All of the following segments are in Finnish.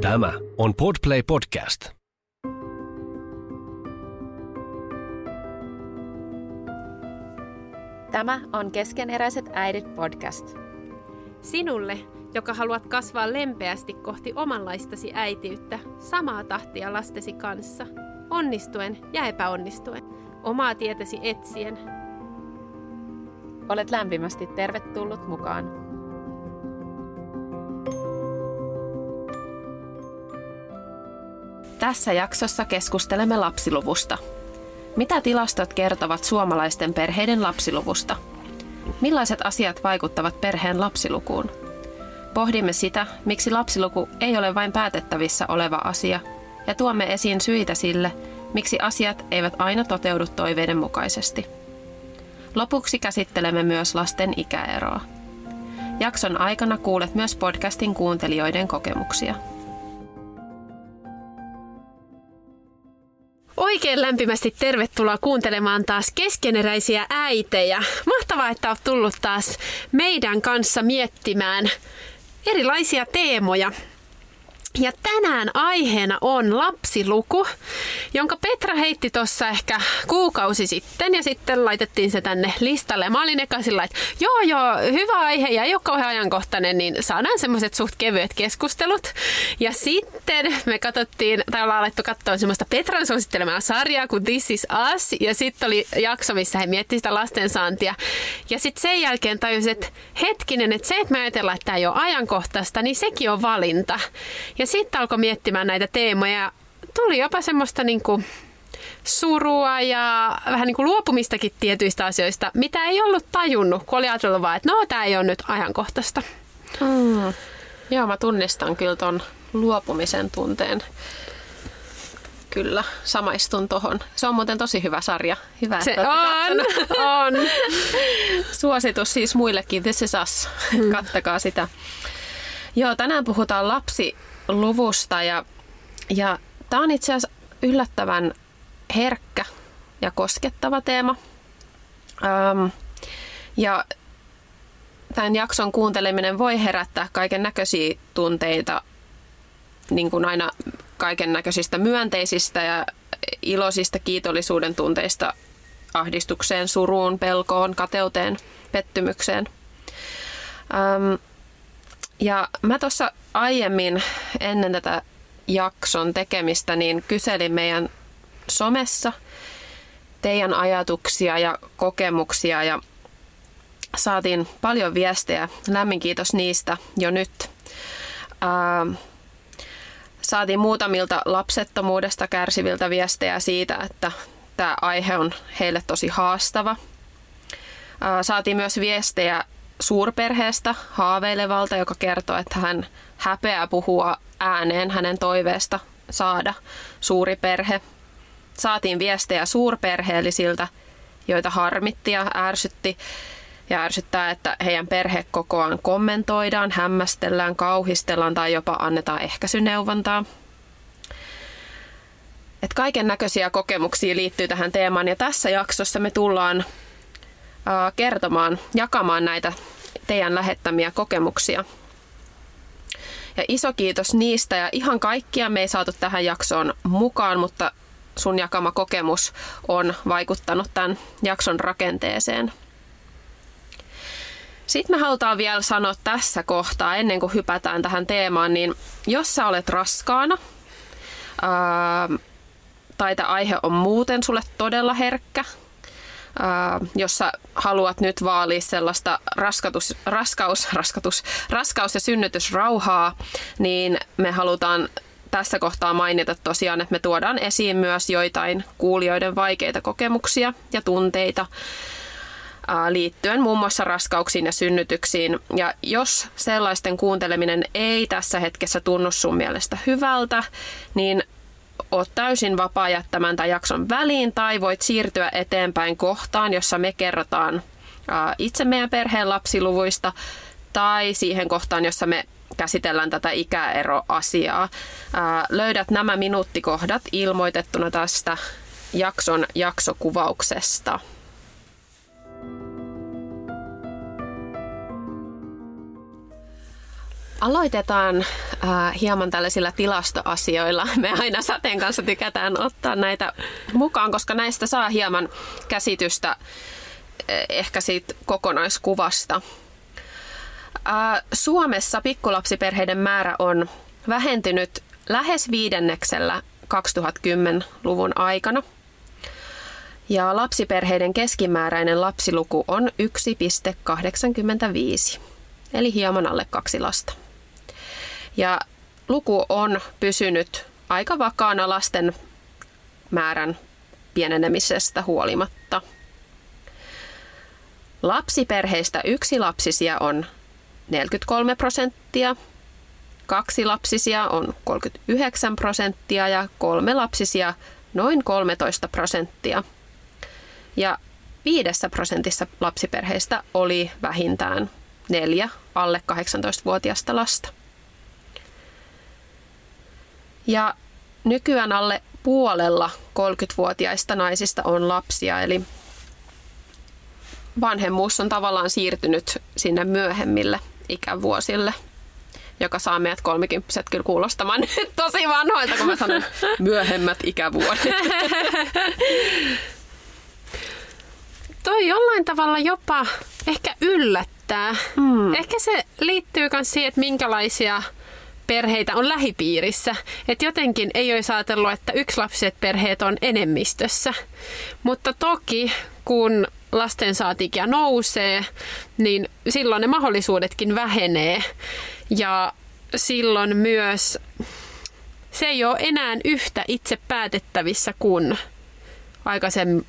Tämä on Podplay Podcast. Tämä on Keskeneräiset äidit podcast. Sinulle, joka haluat kasvaa lempeästi kohti omanlaistasi äitiyttä, samaa tahtia lastesi kanssa, onnistuen ja epäonnistuen, omaa tietäsi etsien. Olet lämpimästi tervetullut mukaan. Tässä jaksossa keskustelemme lapsiluvusta. Mitä tilastot kertovat suomalaisten perheiden lapsiluvusta? Millaiset asiat vaikuttavat perheen lapsilukuun? Pohdimme sitä, miksi lapsiluku ei ole vain päätettävissä oleva asia, ja tuomme esiin syitä sille, miksi asiat eivät aina toteudu toiveiden mukaisesti. Lopuksi käsittelemme myös lasten ikäeroa. Jakson aikana kuulet myös podcastin kuuntelijoiden kokemuksia. Oikein lämpimästi tervetuloa kuuntelemaan taas keskeneräisiä äitejä. Mahtavaa, että olet tullut taas meidän kanssa miettimään erilaisia teemoja ja tänään aiheena on lapsiluku, jonka Petra heitti tuossa ehkä kuukausi sitten ja sitten laitettiin se tänne listalle. Mä olin eka sillä, että joo joo, hyvä aihe ja ei ole kauhean ajankohtainen, niin saadaan semmoiset suht kevyet keskustelut. Ja sitten me katsottiin, tai ollaan alettu katsoa semmoista Petran suosittelemaa sarjaa kuin This is Us ja sitten oli jakso, missä he miettivät sitä lastensaantia. Ja sitten sen jälkeen tajusin, että hetkinen, että se, että me ajatellaan, että tämä ei ole ajankohtaista, niin sekin on valinta. Ja sitten alkoi miettimään näitä teemoja. Tuli jopa semmoista niin kuin surua ja vähän niin kuin luopumistakin tietyistä asioista, mitä ei ollut tajunnut, kun oli ajatellut vaan, että no tämä ei ole nyt ajankohtaista. Mm. Joo, mä tunnistan kyllä ton luopumisen tunteen. Kyllä, samaistun tohon. Se on muuten tosi hyvä sarja. Hyvä, Se on, on. Suositus siis muillekin, This is Us. Mm. Kattakaa sitä. Joo, tänään puhutaan lapsi luvusta ja, ja tämä on itse asiassa yllättävän herkkä ja koskettava teema. Um, ja tämän jakson kuunteleminen voi herättää kaiken näköisiä tunteita, niin kuin aina kaiken näköisistä myönteisistä ja iloisista kiitollisuuden tunteista ahdistukseen, suruun, pelkoon, kateuteen, pettymykseen. Um, ja mä tuossa aiemmin ennen tätä jakson tekemistä niin kyselin meidän somessa teidän ajatuksia ja kokemuksia ja saatiin paljon viestejä. Lämmin kiitos niistä jo nyt. Ää, saatiin muutamilta lapsettomuudesta kärsiviltä viestejä siitä, että tämä aihe on heille tosi haastava. Ää, saatiin myös viestejä suurperheestä haaveilevalta, joka kertoo, että hän häpeää puhua ääneen hänen toiveesta saada suuri perhe. Saatiin viestejä suurperheellisiltä, joita harmitti ja ärsytti ja ärsyttää, että heidän perhekokoaan kommentoidaan, hämmästellään, kauhistellaan tai jopa annetaan ehkäisyneuvontaa. Kaiken näköisiä kokemuksia liittyy tähän teemaan ja tässä jaksossa me tullaan kertomaan, jakamaan näitä teidän lähettämiä kokemuksia. Ja iso kiitos niistä ja ihan kaikkia me ei saatu tähän jaksoon mukaan, mutta sun jakama kokemus on vaikuttanut tämän jakson rakenteeseen. Sitten me halutaan vielä sanoa tässä kohtaa, ennen kuin hypätään tähän teemaan, niin jos sä olet raskaana ää, tai tämä aihe on muuten sulle todella herkkä, jossa haluat nyt vaalia sellaista raskatus, raskaus, raskatus, raskaus- ja synnytysrauhaa, niin me halutaan tässä kohtaa mainita tosiaan, että me tuodaan esiin myös joitain kuulijoiden vaikeita kokemuksia ja tunteita liittyen muun muassa raskauksiin ja synnytyksiin. Ja jos sellaisten kuunteleminen ei tässä hetkessä tunnu sun mielestä hyvältä, niin oot täysin vapaa jättämään tämän jakson väliin tai voit siirtyä eteenpäin kohtaan, jossa me kerrotaan itse meidän perheen lapsiluvuista tai siihen kohtaan, jossa me käsitellään tätä ikäeroasiaa. Löydät nämä minuuttikohdat ilmoitettuna tästä jakson jaksokuvauksesta. Aloitetaan äh, hieman tällaisilla tilastoasioilla. Me aina Sateen kanssa tykätään ottaa näitä mukaan, koska näistä saa hieman käsitystä eh, ehkä siitä kokonaiskuvasta. Äh, Suomessa pikkulapsiperheiden määrä on vähentynyt lähes viidenneksellä 2010-luvun aikana. Ja lapsiperheiden keskimääräinen lapsiluku on 1,85, eli hieman alle kaksi lasta. Ja luku on pysynyt aika vakaana lasten määrän pienenemisestä huolimatta. Lapsiperheistä yksi lapsisia on 43 prosenttia, kaksi lapsisia on 39 prosenttia ja kolme lapsisia noin 13 prosenttia. Ja viidessä prosentissa lapsiperheistä oli vähintään neljä alle 18-vuotiaista lasta. Ja nykyään alle puolella 30-vuotiaista naisista on lapsia, eli vanhemmuus on tavallaan siirtynyt sinne myöhemmille ikävuosille, joka saa meidät kolmikymppiset kyllä kuulostamaan tosi vanhoilta, kun mä sanon myöhemmät ikävuodet. Toi jollain tavalla jopa ehkä yllättää. Mm. Ehkä se liittyy myös siihen, että minkälaisia perheitä on lähipiirissä. Että jotenkin ei olisi ajatellut, että yksilapset perheet on enemmistössä. Mutta toki kun lastensaatikia nousee, niin silloin ne mahdollisuudetkin vähenee. Ja silloin myös se ei ole enää yhtä itse päätettävissä kuin aikaisemmin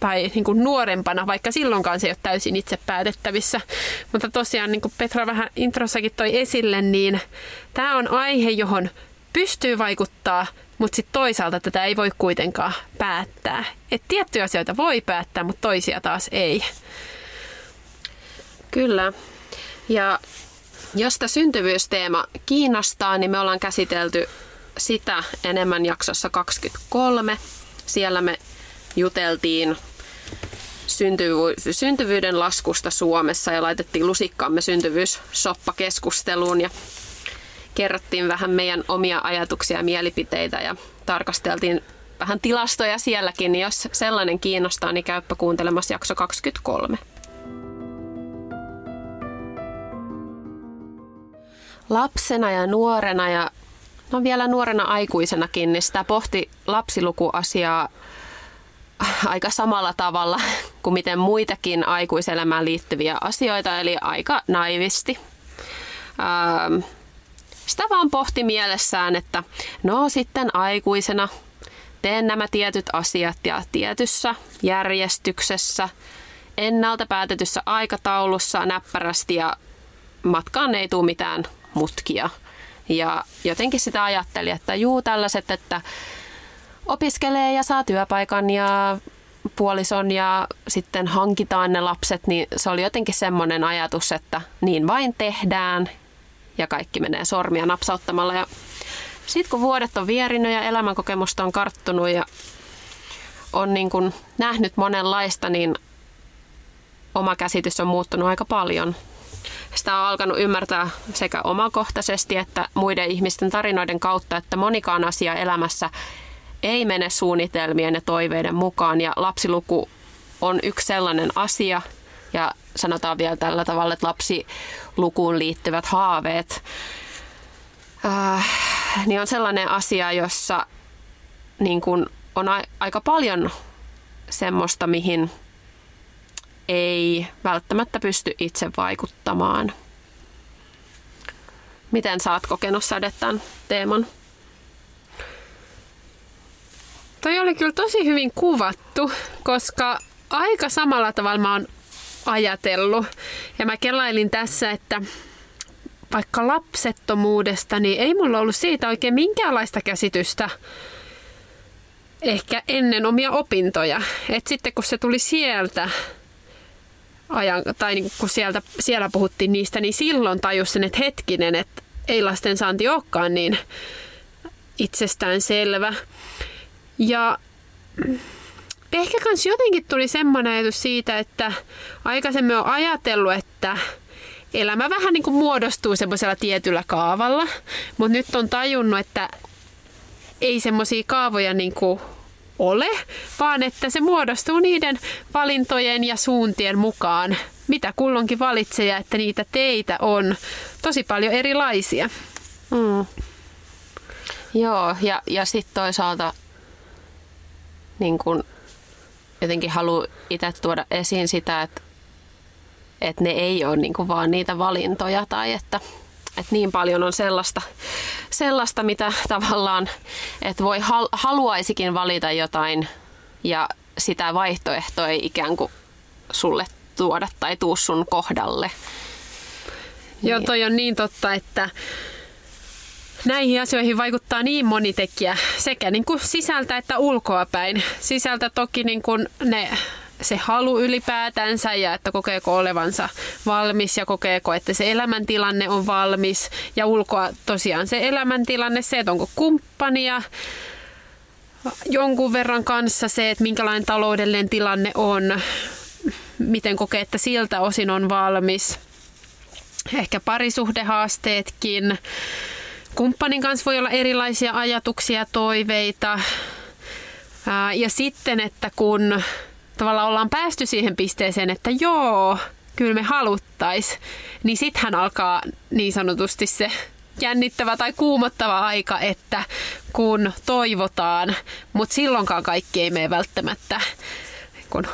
tai niin kuin nuorempana, vaikka silloinkaan se ei ole täysin itse päätettävissä. Mutta tosiaan, niin kuin Petra vähän introssakin toi esille, niin tämä on aihe, johon pystyy vaikuttaa, mutta sitten toisaalta tätä ei voi kuitenkaan päättää. Et tiettyjä asioita voi päättää, mutta toisia taas ei. Kyllä. Ja jos tämä syntyvyysteema kiinnostaa, niin me ollaan käsitelty sitä enemmän jaksossa 23. Siellä me juteltiin syntyvy- syntyvyyden laskusta Suomessa ja laitettiin lusikkaamme syntyvyyssoppa-keskusteluun ja kerrottiin vähän meidän omia ajatuksia ja mielipiteitä ja tarkasteltiin vähän tilastoja sielläkin, niin jos sellainen kiinnostaa, niin käyppä kuuntelemassa jakso 23. Lapsena ja nuorena ja no vielä nuorena aikuisenakin, niin sitä pohti lapsilukuasiaa aika samalla tavalla kuin miten muitakin aikuiselämään liittyviä asioita, eli aika naivisti. Ähm, sitä vaan pohti mielessään, että no sitten aikuisena teen nämä tietyt asiat ja tietyssä järjestyksessä, ennalta päätetyssä aikataulussa näppärästi ja matkaan ei tule mitään mutkia. Ja jotenkin sitä ajatteli, että juu tällaiset, että opiskelee ja saa työpaikan ja puolison ja sitten hankitaan ne lapset, niin se oli jotenkin semmoinen ajatus, että niin vain tehdään ja kaikki menee sormia napsauttamalla. Ja sitten kun vuodet on vierinyt ja elämänkokemusta on karttunut ja on niin kuin nähnyt monenlaista, niin oma käsitys on muuttunut aika paljon. Sitä on alkanut ymmärtää sekä omakohtaisesti että muiden ihmisten tarinoiden kautta, että monikaan asia elämässä ei mene suunnitelmien ja toiveiden mukaan ja lapsiluku on yksi sellainen asia ja sanotaan vielä tällä tavalla, että lapsilukuun liittyvät haaveet äh, niin on sellainen asia, jossa niin kun on a- aika paljon semmoista, mihin ei välttämättä pysty itse vaikuttamaan. Miten sä oot kokenut säde teeman? Toi oli kyllä tosi hyvin kuvattu, koska aika samalla tavalla mä oon ajatellut. Ja mä kelailin tässä, että vaikka lapsettomuudesta, niin ei mulla ollut siitä oikein minkäänlaista käsitystä ehkä ennen omia opintoja. Et sitten kun se tuli sieltä, ajan, tai niin kun sieltä, siellä puhuttiin niistä, niin silloin tajusin, että hetkinen, että ei lasten saanti olekaan niin itsestään selvä. Ja ehkä kans jotenkin tuli semmoinen ajatus siitä, että aikaisemmin on ajatellut, että elämä vähän niin kuin muodostuu semmoisella tietyllä kaavalla, mutta nyt on tajunnut, että ei semmoisia kaavoja niin kuin ole, vaan että se muodostuu niiden valintojen ja suuntien mukaan, mitä kulloinkin valitsee ja että niitä teitä on tosi paljon erilaisia. Mm. Joo, ja, ja sitten toisaalta niin kun jotenkin haluan itse tuoda esiin sitä, että, että ne ei ole niin vaan niitä valintoja tai että, että niin paljon on sellaista, sellaista mitä tavallaan, että voi haluaisikin valita jotain ja sitä vaihtoehtoa ei ikään kuin sulle tuoda tai tuu sun kohdalle. Joo, toi on niin totta, että näihin asioihin vaikuttaa niin moni tekijä, sekä niin kuin sisältä että ulkoapäin. Sisältä toki niin kuin ne se halu ylipäätänsä ja että kokeeko olevansa valmis ja kokeeko, että se elämäntilanne on valmis. Ja ulkoa tosiaan se elämäntilanne, se, että onko kumppania jonkun verran kanssa, se, että minkälainen taloudellinen tilanne on, miten kokee, että siltä osin on valmis. Ehkä parisuhdehaasteetkin kumppanin kanssa voi olla erilaisia ajatuksia, toiveita. Ja sitten, että kun tavallaan ollaan päästy siihen pisteeseen, että joo, kyllä me haluttais, niin sittenhän alkaa niin sanotusti se jännittävä tai kuumottava aika, että kun toivotaan, mutta silloinkaan kaikki ei mene välttämättä kun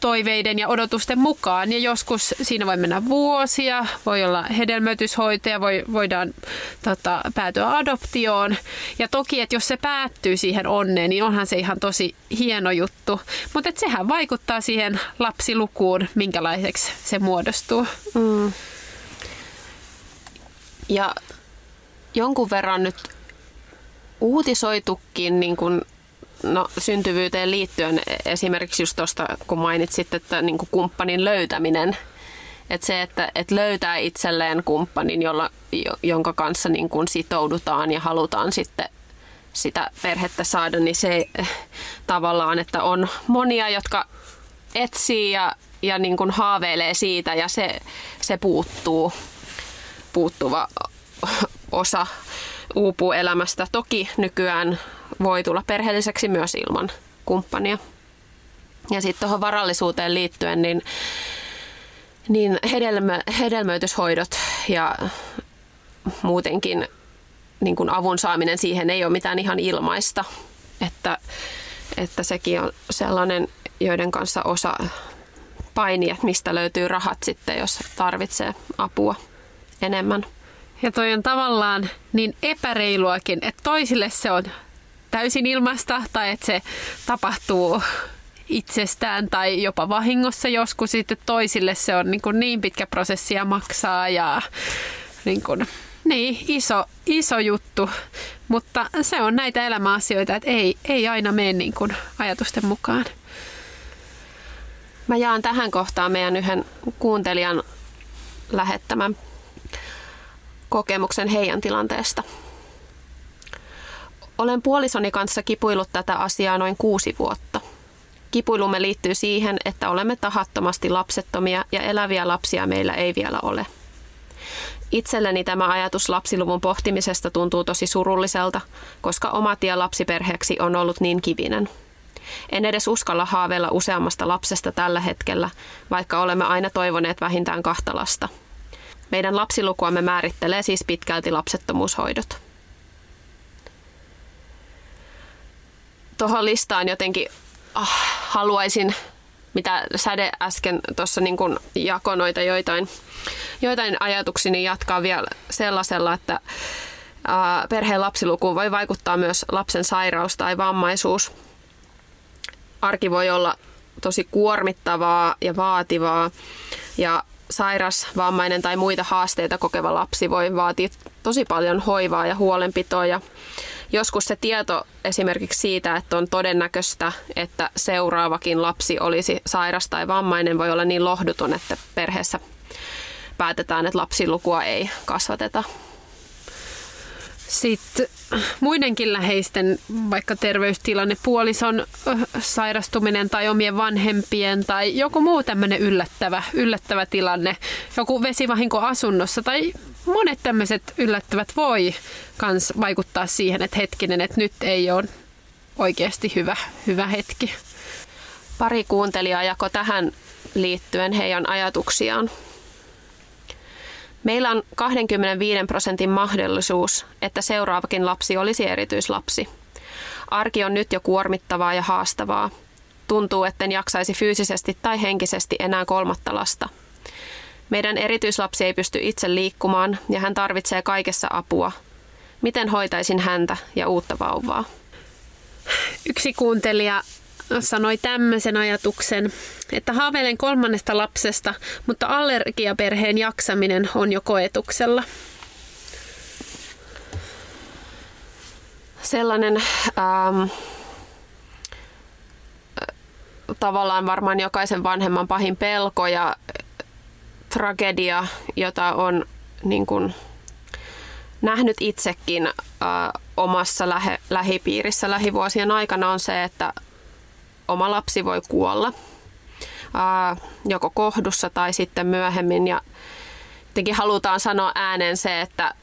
toiveiden ja odotusten mukaan. Ja joskus siinä voi mennä vuosia, voi olla hedelmöityshoitoja, voi, voidaan tota, päätyä adoptioon. Ja toki, että jos se päättyy siihen onneen, niin onhan se ihan tosi hieno juttu. Mutta sehän vaikuttaa siihen lapsilukuun, minkälaiseksi se muodostuu. Mm. Ja jonkun verran nyt uutisoitukin niin kun No syntyvyyteen liittyen esimerkiksi just tuosta, kun mainitsit, että niin kuin kumppanin löytäminen, että se, että, että löytää itselleen kumppanin, jolla, jonka kanssa niin kuin sitoudutaan ja halutaan sitten sitä perhettä saada, niin se tavallaan, että on monia, jotka etsii ja, ja niin kuin haaveilee siitä ja se, se puuttuu, puuttuva osa uupuu elämästä. Toki nykyään voi tulla perheelliseksi myös ilman kumppania. Ja sitten tuohon varallisuuteen liittyen, niin, niin hedelmö, hedelmöityshoidot ja muutenkin niin kun avun saaminen siihen ei ole mitään ihan ilmaista. Että, että sekin on sellainen, joiden kanssa osa painia, mistä löytyy rahat sitten, jos tarvitsee apua enemmän. Ja toi on tavallaan niin epäreiluakin, että toisille se on täysin ilmasta tai että se tapahtuu itsestään tai jopa vahingossa joskus sitten toisille se on niin, kuin niin pitkä prosessi ja maksaa ja niin, kuin, niin iso, iso juttu. Mutta se on näitä elämäasioita, että ei, ei aina mene niin kuin ajatusten mukaan. Mä jaan tähän kohtaan meidän yhden kuuntelijan lähettämän kokemuksen heidän tilanteesta. Olen puolisoni kanssa kipuillut tätä asiaa noin kuusi vuotta. Kipuilumme liittyy siihen, että olemme tahattomasti lapsettomia ja eläviä lapsia meillä ei vielä ole. Itselleni tämä ajatus lapsiluvun pohtimisesta tuntuu tosi surulliselta, koska oma tie lapsiperheeksi on ollut niin kivinen. En edes uskalla haaveilla useammasta lapsesta tällä hetkellä, vaikka olemme aina toivoneet vähintään kahta lasta. Meidän lapsilukuamme määrittelee siis pitkälti lapsettomuushoidot. Tuohon listaan jotenkin ah, haluaisin, mitä Säde äsken tuossa niin jako noita joitain, joitain ajatuksia, niin jatkaa vielä sellaisella, että ää, perheen lapsilukuun voi vaikuttaa myös lapsen sairaus tai vammaisuus. Arki voi olla tosi kuormittavaa ja vaativaa ja sairas, vammainen tai muita haasteita kokeva lapsi voi vaatia tosi paljon hoivaa ja huolenpitoa ja joskus se tieto esimerkiksi siitä, että on todennäköistä, että seuraavakin lapsi olisi sairas tai vammainen, voi olla niin lohduton, että perheessä päätetään, että lapsilukua ei kasvateta. Sitten muidenkin läheisten, vaikka terveystilanne, puolison sairastuminen tai omien vanhempien tai joku muu tämmöinen yllättävä, yllättävä tilanne, joku vesivahinko asunnossa tai monet tämmöiset yllättävät voi kans vaikuttaa siihen, että hetkinen, että nyt ei ole oikeasti hyvä, hyvä hetki. Pari kuuntelijaa jako tähän liittyen heidän ajatuksiaan. Meillä on 25 prosentin mahdollisuus, että seuraavakin lapsi olisi erityislapsi. Arki on nyt jo kuormittavaa ja haastavaa. Tuntuu, etten jaksaisi fyysisesti tai henkisesti enää kolmatta lasta. Meidän erityislapsi ei pysty itse liikkumaan ja hän tarvitsee kaikessa apua. Miten hoitaisin häntä ja uutta vauvaa? Yksi kuuntelija sanoi tämmöisen ajatuksen, että haaveilen kolmannesta lapsesta, mutta allergiaperheen jaksaminen on jo koetuksella. Sellainen ähm, tavallaan varmaan jokaisen vanhemman pahin pelko ja tragedia, jota on niin kuin, nähnyt itsekin äh, omassa lähe, lähipiirissä lähivuosien aikana on se, että oma lapsi voi kuolla ää, joko kohdussa tai sitten myöhemmin. Ja jotenkin halutaan sanoa ääneen se, että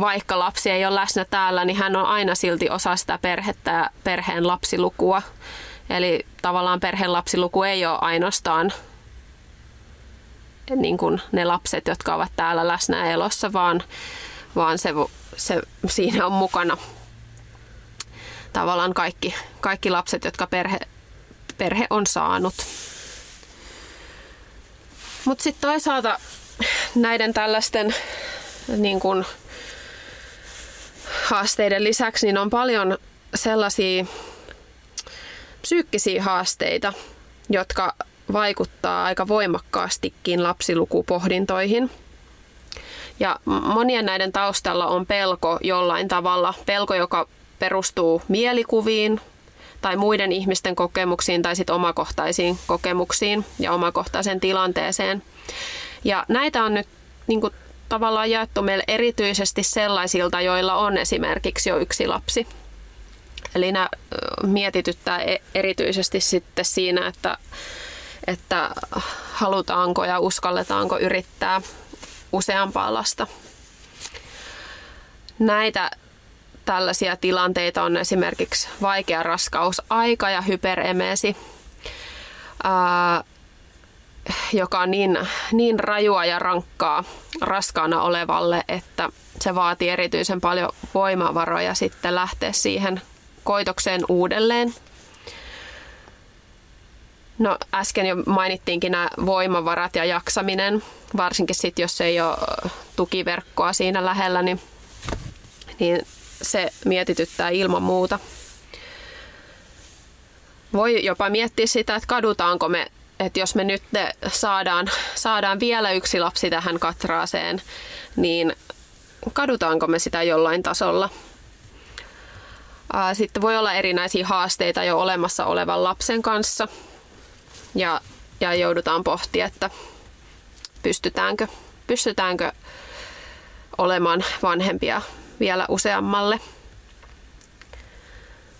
vaikka lapsi ei ole läsnä täällä, niin hän on aina silti osa sitä perhettä ja perheen lapsilukua. Eli tavallaan perheen lapsiluku ei ole ainoastaan niin kuin ne lapset, jotka ovat täällä läsnä elossa, vaan, vaan se, se, siinä on mukana tavallaan kaikki, kaikki lapset, jotka perhe, perhe on saanut. Mutta sitten toisaalta näiden tällaisten niin kun, haasteiden lisäksi niin on paljon sellaisia psyykkisiä haasteita, jotka vaikuttaa aika voimakkaastikin lapsilukupohdintoihin. Ja monien näiden taustalla on pelko jollain tavalla, pelko, joka perustuu mielikuviin tai muiden ihmisten kokemuksiin tai sitten omakohtaisiin kokemuksiin ja omakohtaiseen tilanteeseen. Ja näitä on nyt niin kuin, tavallaan jaettu meille erityisesti sellaisilta, joilla on esimerkiksi jo yksi lapsi. Eli nämä mietityttää e-, erityisesti sitten siinä, että, että halutaanko ja uskalletaanko yrittää useampaa lasta. Näitä tällaisia tilanteita on esimerkiksi vaikea raskausaika ja hyperemeesi, joka on niin, niin rajua ja rankkaa raskaana olevalle, että se vaatii erityisen paljon voimavaroja sitten lähteä siihen koitokseen uudelleen. No äsken jo mainittiinkin nämä voimavarat ja jaksaminen, varsinkin sitten jos ei ole tukiverkkoa siinä lähellä, niin, niin se mietityttää ilman muuta. Voi jopa miettiä sitä, että kadutaanko me, että jos me nyt saadaan, saadaan vielä yksi lapsi tähän katraaseen, niin kadutaanko me sitä jollain tasolla. Sitten voi olla erinäisiä haasteita jo olemassa olevan lapsen kanssa ja, ja joudutaan pohtia, että pystytäänkö, pystytäänkö olemaan vanhempia vielä useammalle.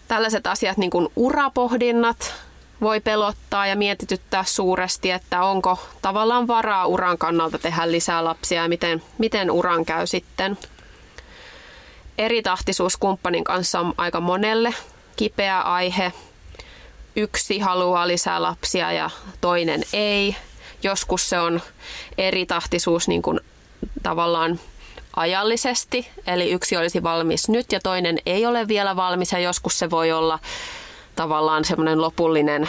Tällaiset asiat niin kuin urapohdinnat voi pelottaa ja mietityttää suuresti, että onko tavallaan varaa uran kannalta tehdä lisää lapsia ja miten, miten uran käy sitten. Eritahtisuus kumppanin kanssa on aika monelle kipeä aihe. Yksi haluaa lisää lapsia ja toinen ei. Joskus se on eritahtisuus niin kuin tavallaan ajallisesti, eli yksi olisi valmis nyt ja toinen ei ole vielä valmis ja joskus se voi olla tavallaan semmoinen lopullinen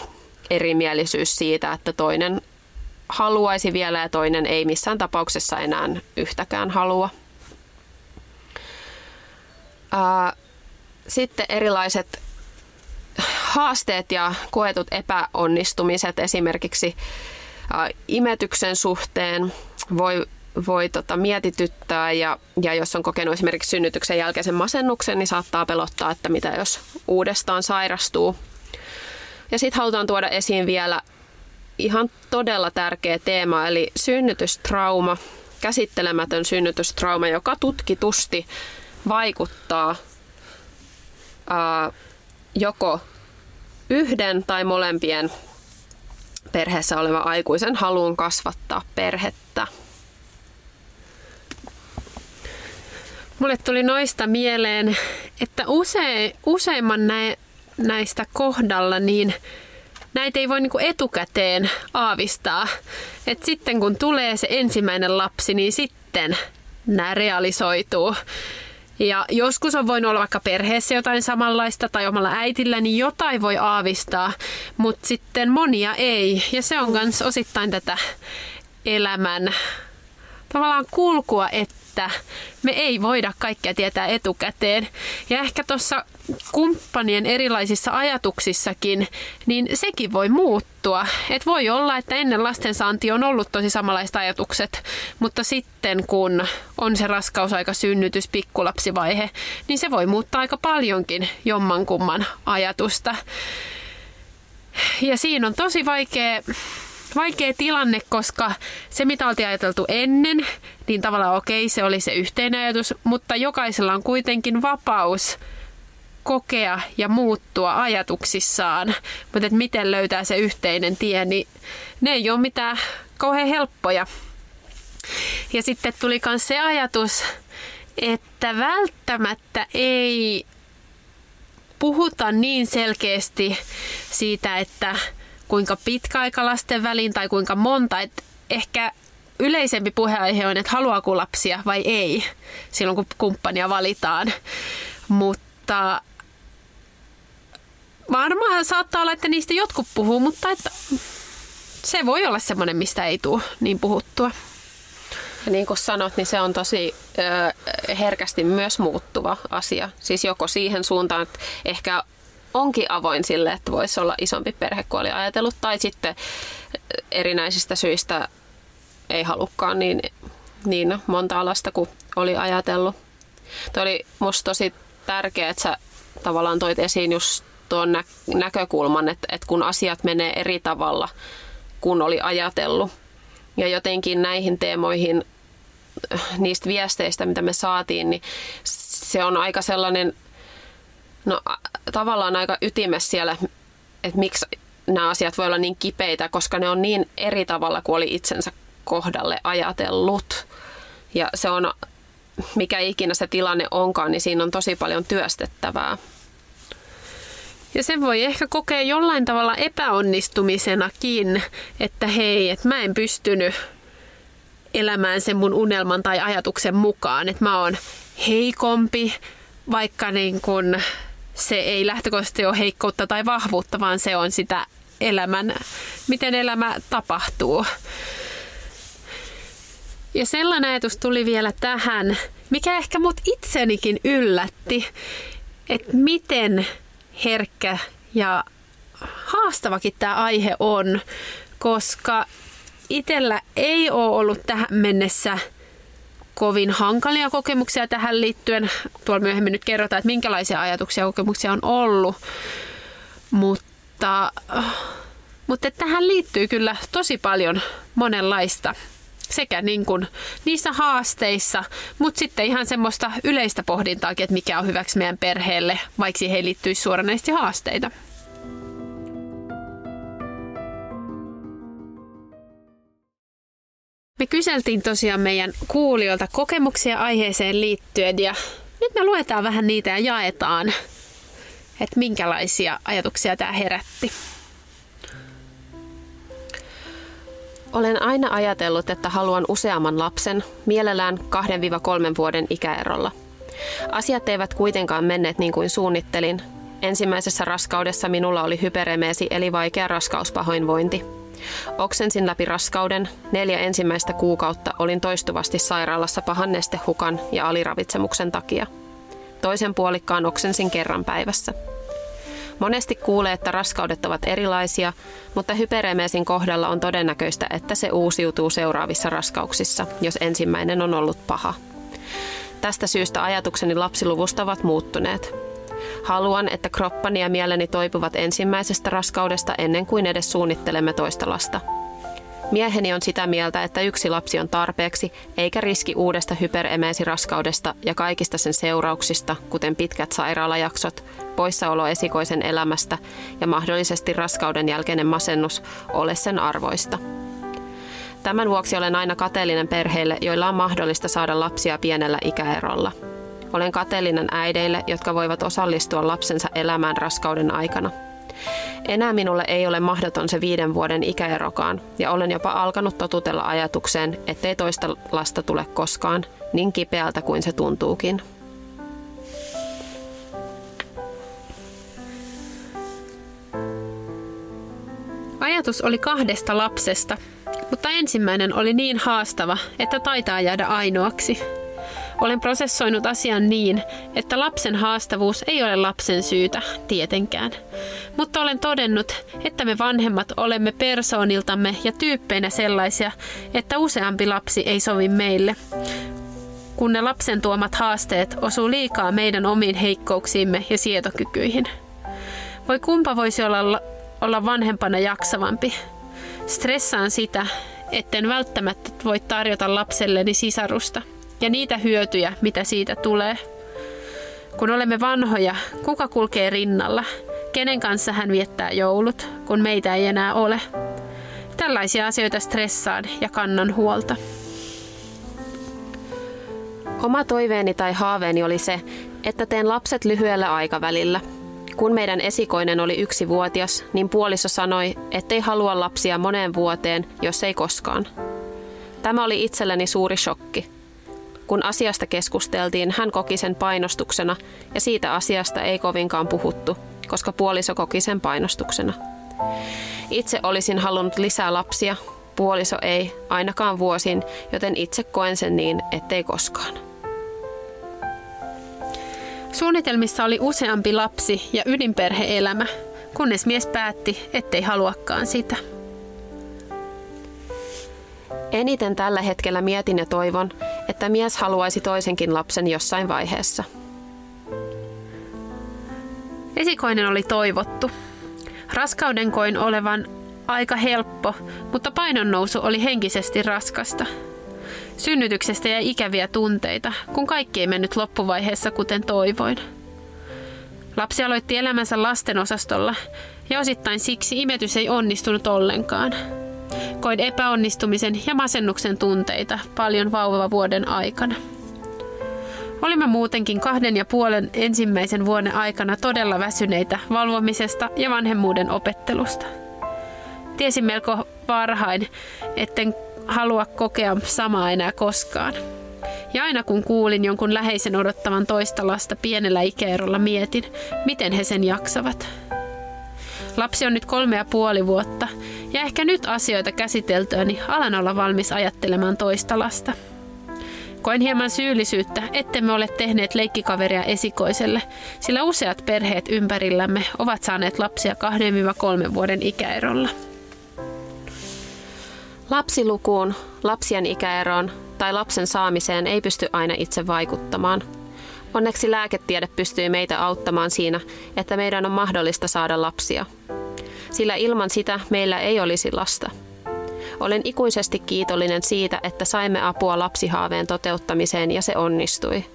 erimielisyys siitä, että toinen haluaisi vielä ja toinen ei missään tapauksessa enää yhtäkään halua. Sitten erilaiset haasteet ja koetut epäonnistumiset esimerkiksi imetyksen suhteen voi voi tota, mietityttää ja, ja jos on kokenut esimerkiksi synnytyksen jälkeisen masennuksen, niin saattaa pelottaa, että mitä jos uudestaan sairastuu. Ja sitten halutaan tuoda esiin vielä ihan todella tärkeä teema, eli synnytystrauma, käsittelemätön synnytystrauma, joka tutkitusti vaikuttaa ää, joko yhden tai molempien perheessä olevan aikuisen haluun kasvattaa perhettä. Mulle tuli noista mieleen, että use, useimman nä, näistä kohdalla niin näitä ei voi niinku etukäteen aavistaa. Et sitten kun tulee se ensimmäinen lapsi, niin sitten nämä realisoituu. Ja joskus on voinut olla vaikka perheessä jotain samanlaista tai omalla äitillä, niin jotain voi aavistaa, mutta sitten monia ei. Ja se on myös osittain tätä elämän tavallaan kulkua, että me ei voida kaikkea tietää etukäteen. Ja ehkä tuossa kumppanien erilaisissa ajatuksissakin, niin sekin voi muuttua. Et voi olla, että ennen lastensaanti on ollut tosi samanlaiset ajatukset, mutta sitten kun on se raskausaika, synnytys, pikkulapsivaihe, niin se voi muuttaa aika paljonkin jommankumman ajatusta. Ja siinä on tosi vaikea vaikea tilanne, koska se mitä oltiin ajateltu ennen, niin tavallaan okei, se oli se yhteinen ajatus, mutta jokaisella on kuitenkin vapaus kokea ja muuttua ajatuksissaan. Mutta että miten löytää se yhteinen tie, niin ne ei ole mitään kauhean helppoja. Ja sitten tuli myös se ajatus, että välttämättä ei puhuta niin selkeästi siitä, että kuinka pitkä aika lasten väliin tai kuinka monta. Et ehkä yleisempi puheenaihe on, että haluaako lapsia vai ei silloin, kun kumppania valitaan. Mutta varmaan saattaa olla, että niistä jotkut puhuu, mutta että se voi olla semmoinen, mistä ei tule niin puhuttua. Ja niin kuin sanot, niin se on tosi ö, herkästi myös muuttuva asia. Siis joko siihen suuntaan, että ehkä onkin avoin sille, että voisi olla isompi perhe kuin oli ajatellut, tai sitten erinäisistä syistä ei halukkaan niin, niin monta alasta kuin oli ajatellut. Tuo oli musta tosi tärkeää, että sä tavallaan toit esiin just tuon nä- näkökulman, että, että kun asiat menee eri tavalla kuin oli ajatellut. Ja jotenkin näihin teemoihin, niistä viesteistä, mitä me saatiin, niin se on aika sellainen – no tavallaan aika ytimessä siellä, että miksi nämä asiat voi olla niin kipeitä, koska ne on niin eri tavalla kuin oli itsensä kohdalle ajatellut. Ja se on, mikä ikinä se tilanne onkaan, niin siinä on tosi paljon työstettävää. Ja sen voi ehkä kokea jollain tavalla epäonnistumisenakin, että hei, että mä en pystynyt elämään sen mun unelman tai ajatuksen mukaan, että mä oon heikompi, vaikka niin kun se ei lähtökohtaisesti ole heikkoutta tai vahvuutta, vaan se on sitä elämän, miten elämä tapahtuu. Ja sellainen ajatus tuli vielä tähän, mikä ehkä mut itsenikin yllätti, että miten herkkä ja haastavakin tämä aihe on, koska itsellä ei ole ollut tähän mennessä – kovin hankalia kokemuksia tähän liittyen. Tuolla myöhemmin nyt kerrotaan, että minkälaisia ajatuksia ja kokemuksia on ollut. Mutta, mutta tähän liittyy kyllä tosi paljon monenlaista sekä niin kuin niissä haasteissa, mutta sitten ihan semmoista yleistä pohdintaakin, että mikä on hyväksi meidän perheelle, vaikka siihen liittyisi suoranaisesti haasteita. Me kyseltiin tosiaan meidän kuulijoilta kokemuksia aiheeseen liittyen ja nyt me luetaan vähän niitä ja jaetaan, että minkälaisia ajatuksia tämä herätti. Olen aina ajatellut, että haluan useamman lapsen, mielellään 2-3 vuoden ikäerolla. Asiat eivät kuitenkaan menneet niin kuin suunnittelin. Ensimmäisessä raskaudessa minulla oli hyperemeesi eli vaikea raskauspahoinvointi. Oksensin läpi raskauden. Neljä ensimmäistä kuukautta olin toistuvasti sairaalassa pahan nestehukan ja aliravitsemuksen takia. Toisen puolikkaan oksensin kerran päivässä. Monesti kuulee, että raskaudet ovat erilaisia, mutta hyperemeesin kohdalla on todennäköistä, että se uusiutuu seuraavissa raskauksissa, jos ensimmäinen on ollut paha. Tästä syystä ajatukseni lapsiluvusta ovat muuttuneet. Haluan, että kroppani ja mieleni toipuvat ensimmäisestä raskaudesta ennen kuin edes suunnittelemme toista lasta. Mieheni on sitä mieltä, että yksi lapsi on tarpeeksi, eikä riski uudesta hyperemeesiraskaudesta ja kaikista sen seurauksista, kuten pitkät sairaalajaksot, poissaolo esikoisen elämästä ja mahdollisesti raskauden jälkeinen masennus, ole sen arvoista. Tämän vuoksi olen aina kateellinen perheille, joilla on mahdollista saada lapsia pienellä ikäerolla. Olen kateellinen äideille, jotka voivat osallistua lapsensa elämään raskauden aikana – enää minulle ei ole mahdoton se viiden vuoden ikäerokaan, ja olen jopa alkanut totutella ajatukseen, ettei toista lasta tule koskaan, niin kipeältä kuin se tuntuukin. Ajatus oli kahdesta lapsesta, mutta ensimmäinen oli niin haastava, että taitaa jäädä ainoaksi. Olen prosessoinut asian niin, että lapsen haastavuus ei ole lapsen syytä, tietenkään. Mutta olen todennut, että me vanhemmat olemme persooniltamme ja tyyppeinä sellaisia, että useampi lapsi ei sovi meille. Kun ne lapsen tuomat haasteet osuu liikaa meidän omiin heikkouksiimme ja sietokykyihin. Voi kumpa voisi olla, olla vanhempana jaksavampi. Stressaan sitä, etten välttämättä voi tarjota lapselleni sisarusta – ja niitä hyötyjä, mitä siitä tulee. Kun olemme vanhoja, kuka kulkee rinnalla? Kenen kanssa hän viettää joulut, kun meitä ei enää ole? Tällaisia asioita stressaan ja kannan huolta. Oma toiveeni tai haaveeni oli se, että teen lapset lyhyellä aikavälillä. Kun meidän esikoinen oli yksi vuotias, niin puoliso sanoi, ettei halua lapsia moneen vuoteen, jos ei koskaan. Tämä oli itselleni suuri shokki. Kun asiasta keskusteltiin, hän koki sen painostuksena ja siitä asiasta ei kovinkaan puhuttu, koska puoliso koki sen painostuksena. Itse olisin halunnut lisää lapsia, puoliso ei, ainakaan vuosin, joten itse koen sen niin, ettei koskaan. Suunnitelmissa oli useampi lapsi ja ydinperheelämä, kunnes mies päätti, ettei haluakaan sitä. Eniten tällä hetkellä mietin ja toivon, että mies haluaisi toisenkin lapsen jossain vaiheessa. Esikoinen oli toivottu. Raskauden koin olevan aika helppo, mutta painonnousu oli henkisesti raskasta. Synnytyksestä jäi ikäviä tunteita, kun kaikki ei mennyt loppuvaiheessa kuten toivoin. Lapsi aloitti elämänsä lastenosastolla ja osittain siksi imetys ei onnistunut ollenkaan. Koin epäonnistumisen ja masennuksen tunteita paljon vauvavuoden aikana. Olimme muutenkin kahden ja puolen ensimmäisen vuoden aikana todella väsyneitä valvomisesta ja vanhemmuuden opettelusta. Tiesin melko varhain, etten halua kokea samaa enää koskaan. Ja aina kun kuulin jonkun läheisen odottavan toista lasta pienellä ikäerolla, mietin, miten he sen jaksavat. Lapsi on nyt kolme ja puoli vuotta ja ehkä nyt asioita käsiteltyäni alan olla valmis ajattelemaan toista lasta. Koen hieman syyllisyyttä, ettemme ole tehneet leikkikaveria esikoiselle, sillä useat perheet ympärillämme ovat saaneet lapsia 2-3 vuoden ikäerolla. Lapsilukuun, lapsien ikäeroon tai lapsen saamiseen ei pysty aina itse vaikuttamaan. Onneksi lääketiede pystyy meitä auttamaan siinä, että meidän on mahdollista saada lapsia – sillä ilman sitä meillä ei olisi lasta. Olen ikuisesti kiitollinen siitä, että saimme apua lapsihaaveen toteuttamiseen ja se onnistui.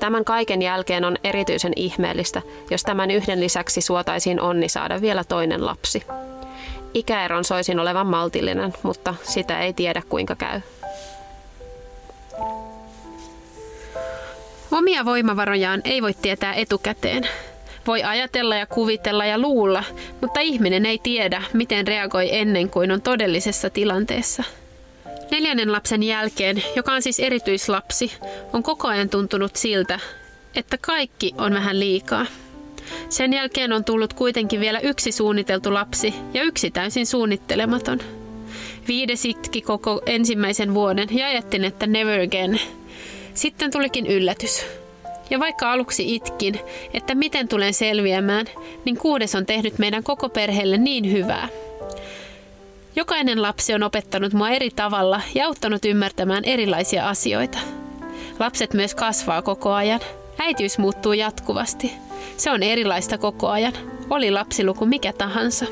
Tämän kaiken jälkeen on erityisen ihmeellistä, jos tämän yhden lisäksi suotaisiin onni saada vielä toinen lapsi. Ikäeron soisin olevan maltillinen, mutta sitä ei tiedä kuinka käy. Omia voimavarojaan ei voi tietää etukäteen. Voi ajatella ja kuvitella ja luulla, mutta ihminen ei tiedä, miten reagoi ennen kuin on todellisessa tilanteessa. Neljännen lapsen jälkeen, joka on siis erityislapsi, on koko ajan tuntunut siltä, että kaikki on vähän liikaa. Sen jälkeen on tullut kuitenkin vielä yksi suunniteltu lapsi ja yksi täysin suunnittelematon. Viides itki koko ensimmäisen vuoden ja ajattelin, että never again. Sitten tulikin yllätys. Ja vaikka aluksi itkin, että miten tulen selviämään, niin kuudes on tehnyt meidän koko perheelle niin hyvää. Jokainen lapsi on opettanut mua eri tavalla ja auttanut ymmärtämään erilaisia asioita. Lapset myös kasvaa koko ajan. Äitiys muuttuu jatkuvasti. Se on erilaista koko ajan. Oli lapsiluku mikä tahansa.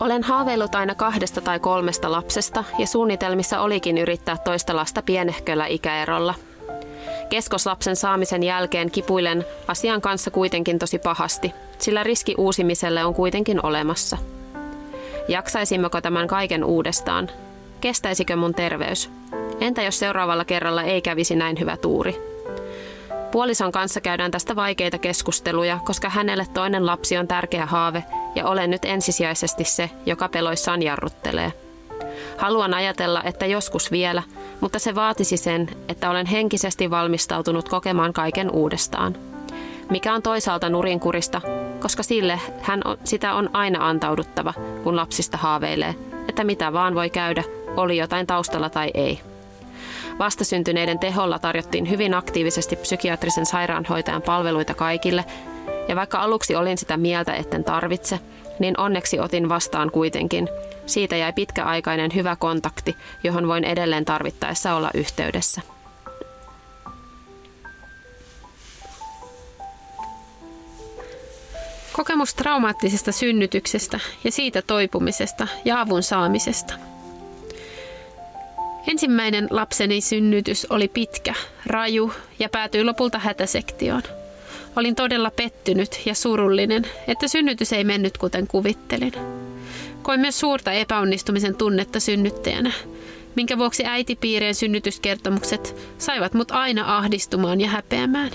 Olen haaveillut aina kahdesta tai kolmesta lapsesta ja suunnitelmissa olikin yrittää toista lasta pienehköllä ikäerolla. Keskoslapsen saamisen jälkeen kipuilen asian kanssa kuitenkin tosi pahasti, sillä riski uusimiselle on kuitenkin olemassa. Jaksaisimmeko tämän kaiken uudestaan? Kestäisikö mun terveys? Entä jos seuraavalla kerralla ei kävisi näin hyvä tuuri? Puolison kanssa käydään tästä vaikeita keskusteluja, koska hänelle toinen lapsi on tärkeä haave ja olen nyt ensisijaisesti se, joka peloissaan jarruttelee. Haluan ajatella, että joskus vielä, mutta se vaatisi sen, että olen henkisesti valmistautunut kokemaan kaiken uudestaan. Mikä on toisaalta nurinkurista, koska sille hän on, sitä on aina antauduttava, kun lapsista haaveilee, että mitä vaan voi käydä, oli jotain taustalla tai ei. Vastasyntyneiden teholla tarjottiin hyvin aktiivisesti psykiatrisen sairaanhoitajan palveluita kaikille, ja vaikka aluksi olin sitä mieltä, etten tarvitse, niin onneksi otin vastaan kuitenkin. Siitä jäi pitkäaikainen hyvä kontakti, johon voin edelleen tarvittaessa olla yhteydessä. Kokemus traumaattisesta synnytyksestä ja siitä toipumisesta ja avun saamisesta – Ensimmäinen lapseni synnytys oli pitkä, raju ja päätyi lopulta hätäsektioon. Olin todella pettynyt ja surullinen, että synnytys ei mennyt kuten kuvittelin. Koin myös suurta epäonnistumisen tunnetta synnyttäjänä, minkä vuoksi äitipiirien synnytyskertomukset saivat mut aina ahdistumaan ja häpeämään.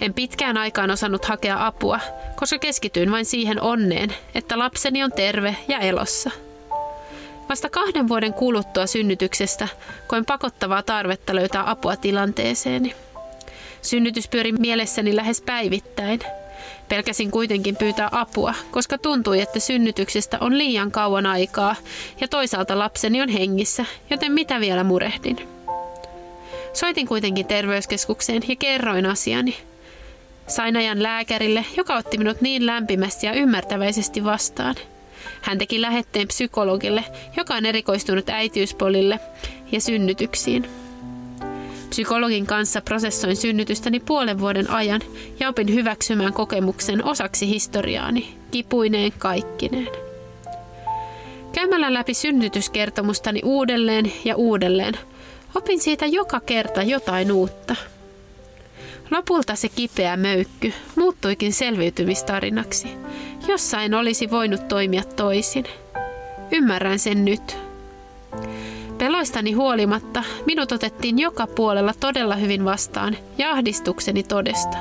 En pitkään aikaan osannut hakea apua, koska keskityin vain siihen onneen, että lapseni on terve ja elossa – Vasta kahden vuoden kuluttua synnytyksestä koin pakottavaa tarvetta löytää apua tilanteeseeni. Synnytys pyöri mielessäni lähes päivittäin. Pelkäsin kuitenkin pyytää apua, koska tuntui, että synnytyksestä on liian kauan aikaa ja toisaalta lapseni on hengissä, joten mitä vielä murehdin. Soitin kuitenkin terveyskeskukseen ja kerroin asiani. Sain ajan lääkärille, joka otti minut niin lämpimästi ja ymmärtäväisesti vastaan – hän teki lähetteen psykologille, joka on erikoistunut äitiyspolille ja synnytyksiin. Psykologin kanssa prosessoin synnytystäni puolen vuoden ajan ja opin hyväksymään kokemuksen osaksi historiaani, kipuineen kaikkineen. Käymällä läpi synnytyskertomustani uudelleen ja uudelleen, opin siitä joka kerta jotain uutta. Lopulta se kipeä möykky muuttuikin selviytymistarinaksi, Jossain olisi voinut toimia toisin. Ymmärrän sen nyt. Peloistani huolimatta minut otettiin joka puolella todella hyvin vastaan ja ahdistukseni todesta.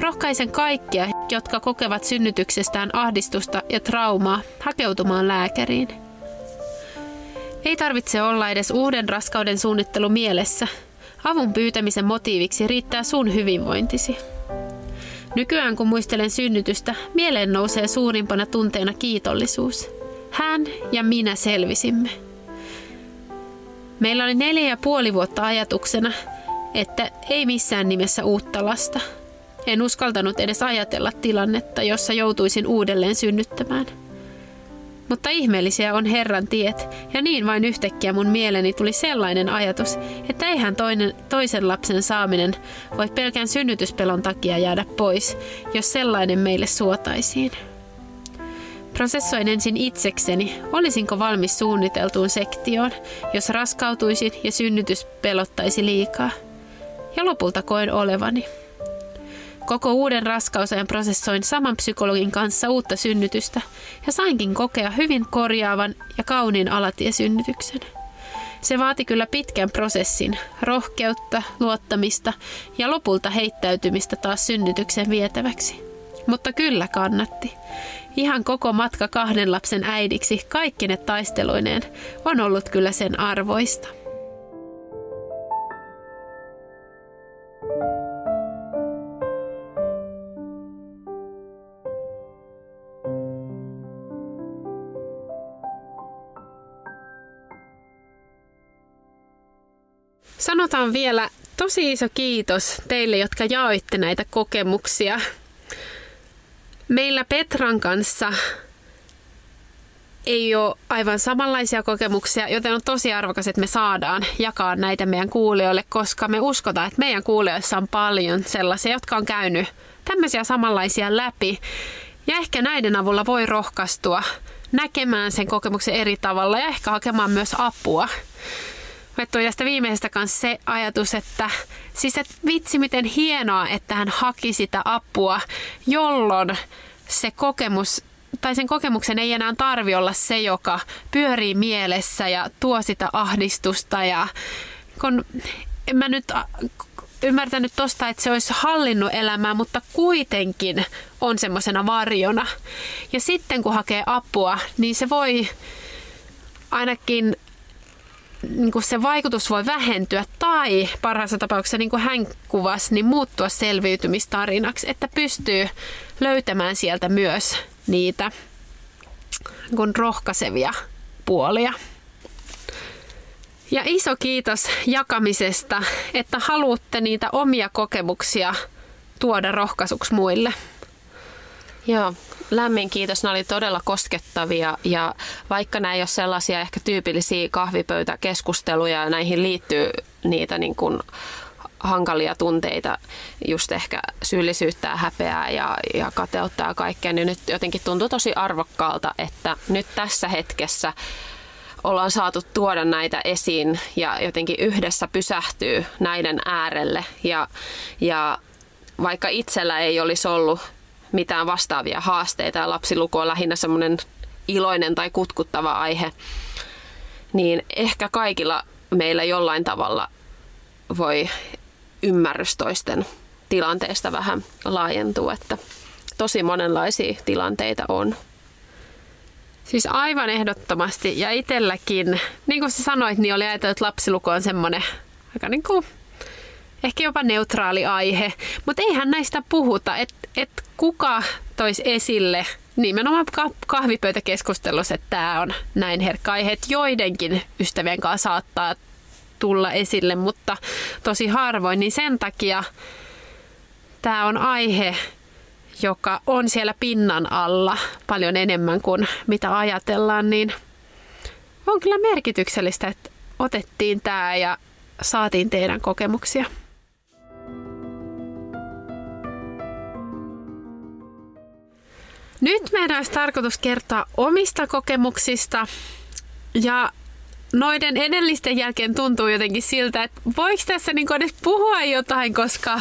Rohkaisen kaikkia, jotka kokevat synnytyksestään ahdistusta ja traumaa, hakeutumaan lääkäriin. Ei tarvitse olla edes uuden raskauden suunnittelu mielessä. Avun pyytämisen motiiviksi riittää sun hyvinvointisi. Nykyään kun muistelen synnytystä, mieleen nousee suurimpana tunteena kiitollisuus. Hän ja minä selvisimme. Meillä oli neljä ja puoli vuotta ajatuksena, että ei missään nimessä uutta lasta. En uskaltanut edes ajatella tilannetta, jossa joutuisin uudelleen synnyttämään – mutta ihmeellisiä on Herran tiet, ja niin vain yhtäkkiä mun mieleni tuli sellainen ajatus, että eihän toinen, toisen lapsen saaminen voi pelkän synnytyspelon takia jäädä pois, jos sellainen meille suotaisiin. Prosessoin ensin itsekseni, olisinko valmis suunniteltuun sektioon, jos raskautuisin ja synnytys pelottaisi liikaa. Ja lopulta koen olevani. Koko uuden raskausajan prosessoin saman psykologin kanssa uutta synnytystä ja sainkin kokea hyvin korjaavan ja kauniin alatiesynnytyksen. Se vaati kyllä pitkän prosessin, rohkeutta, luottamista ja lopulta heittäytymistä taas synnytyksen vietäväksi. Mutta kyllä kannatti. Ihan koko matka kahden lapsen äidiksi kaikkine taisteluineen on ollut kyllä sen arvoista. Sanotaan vielä tosi iso kiitos teille, jotka jaoitte näitä kokemuksia. Meillä Petran kanssa ei ole aivan samanlaisia kokemuksia, joten on tosi arvokas, että me saadaan jakaa näitä meidän kuulijoille, koska me uskotaan, että meidän kuulijoissa on paljon sellaisia, jotka on käynyt tämmöisiä samanlaisia läpi. Ja ehkä näiden avulla voi rohkaistua näkemään sen kokemuksen eri tavalla ja ehkä hakemaan myös apua. Mä tuli tästä viimeisestä kanssa se ajatus, että siis et vitsi miten hienoa, että hän haki sitä apua, jolloin se kokemus tai sen kokemuksen ei enää tarvi olla se, joka pyörii mielessä ja tuo sitä ahdistusta ja kun en mä nyt ymmärtänyt tosta, että se olisi hallinnut elämää, mutta kuitenkin on semmoisena varjona. Ja sitten kun hakee apua, niin se voi ainakin niin kuin se vaikutus voi vähentyä tai parhaassa tapauksessa niin kuin hän kuvasi, niin muuttua selviytymistarinaksi, että pystyy löytämään sieltä myös niitä niin rohkaisevia puolia. Ja iso kiitos jakamisesta, että haluatte niitä omia kokemuksia tuoda rohkaisuksi muille. Joo, lämmin kiitos. Nämä oli todella koskettavia ja vaikka nämä ei ole sellaisia ehkä tyypillisiä kahvipöytäkeskusteluja ja näihin liittyy niitä niin kuin hankalia tunteita, just ehkä syyllisyyttä ja häpeää ja, ja kateutta ja kaikkea, niin nyt jotenkin tuntuu tosi arvokkaalta, että nyt tässä hetkessä ollaan saatu tuoda näitä esiin ja jotenkin yhdessä pysähtyy näiden äärelle. Ja, ja vaikka itsellä ei olisi ollut mitään vastaavia haasteita ja lapsiluku on lähinnä semmoinen iloinen tai kutkuttava aihe, niin ehkä kaikilla meillä jollain tavalla voi ymmärrys toisten tilanteesta vähän laajentua, että tosi monenlaisia tilanteita on. Siis aivan ehdottomasti. Ja itselläkin, niin kuin sä sanoit, niin oli ajatellut, että lapsiluku on semmoinen aika niin kuin, ehkä jopa neutraali aihe. Mutta eihän näistä puhuta, että et kuka toisi esille nimenomaan kahvipöytäkeskustelussa, että tämä on näin herkkä aihe, että joidenkin ystävien kanssa saattaa tulla esille, mutta tosi harvoin, niin sen takia tämä on aihe, joka on siellä pinnan alla paljon enemmän kuin mitä ajatellaan, niin on kyllä merkityksellistä, että otettiin tämä ja saatiin teidän kokemuksia. Nyt meidän olisi tarkoitus kertoa omista kokemuksista ja noiden edellisten jälkeen tuntuu jotenkin siltä, että voiko tässä niin edes puhua jotain, koska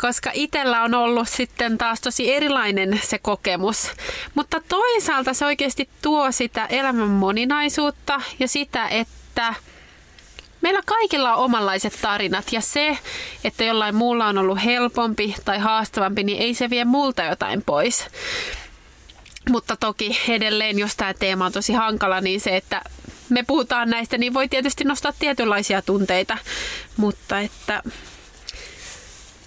koska itsellä on ollut sitten taas tosi erilainen se kokemus. Mutta toisaalta se oikeasti tuo sitä elämän moninaisuutta ja sitä, että meillä kaikilla on omanlaiset tarinat ja se, että jollain muulla on ollut helpompi tai haastavampi, niin ei se vie multa jotain pois. Mutta toki edelleen, jos tämä teema on tosi hankala, niin se, että me puhutaan näistä, niin voi tietysti nostaa tietynlaisia tunteita, mutta että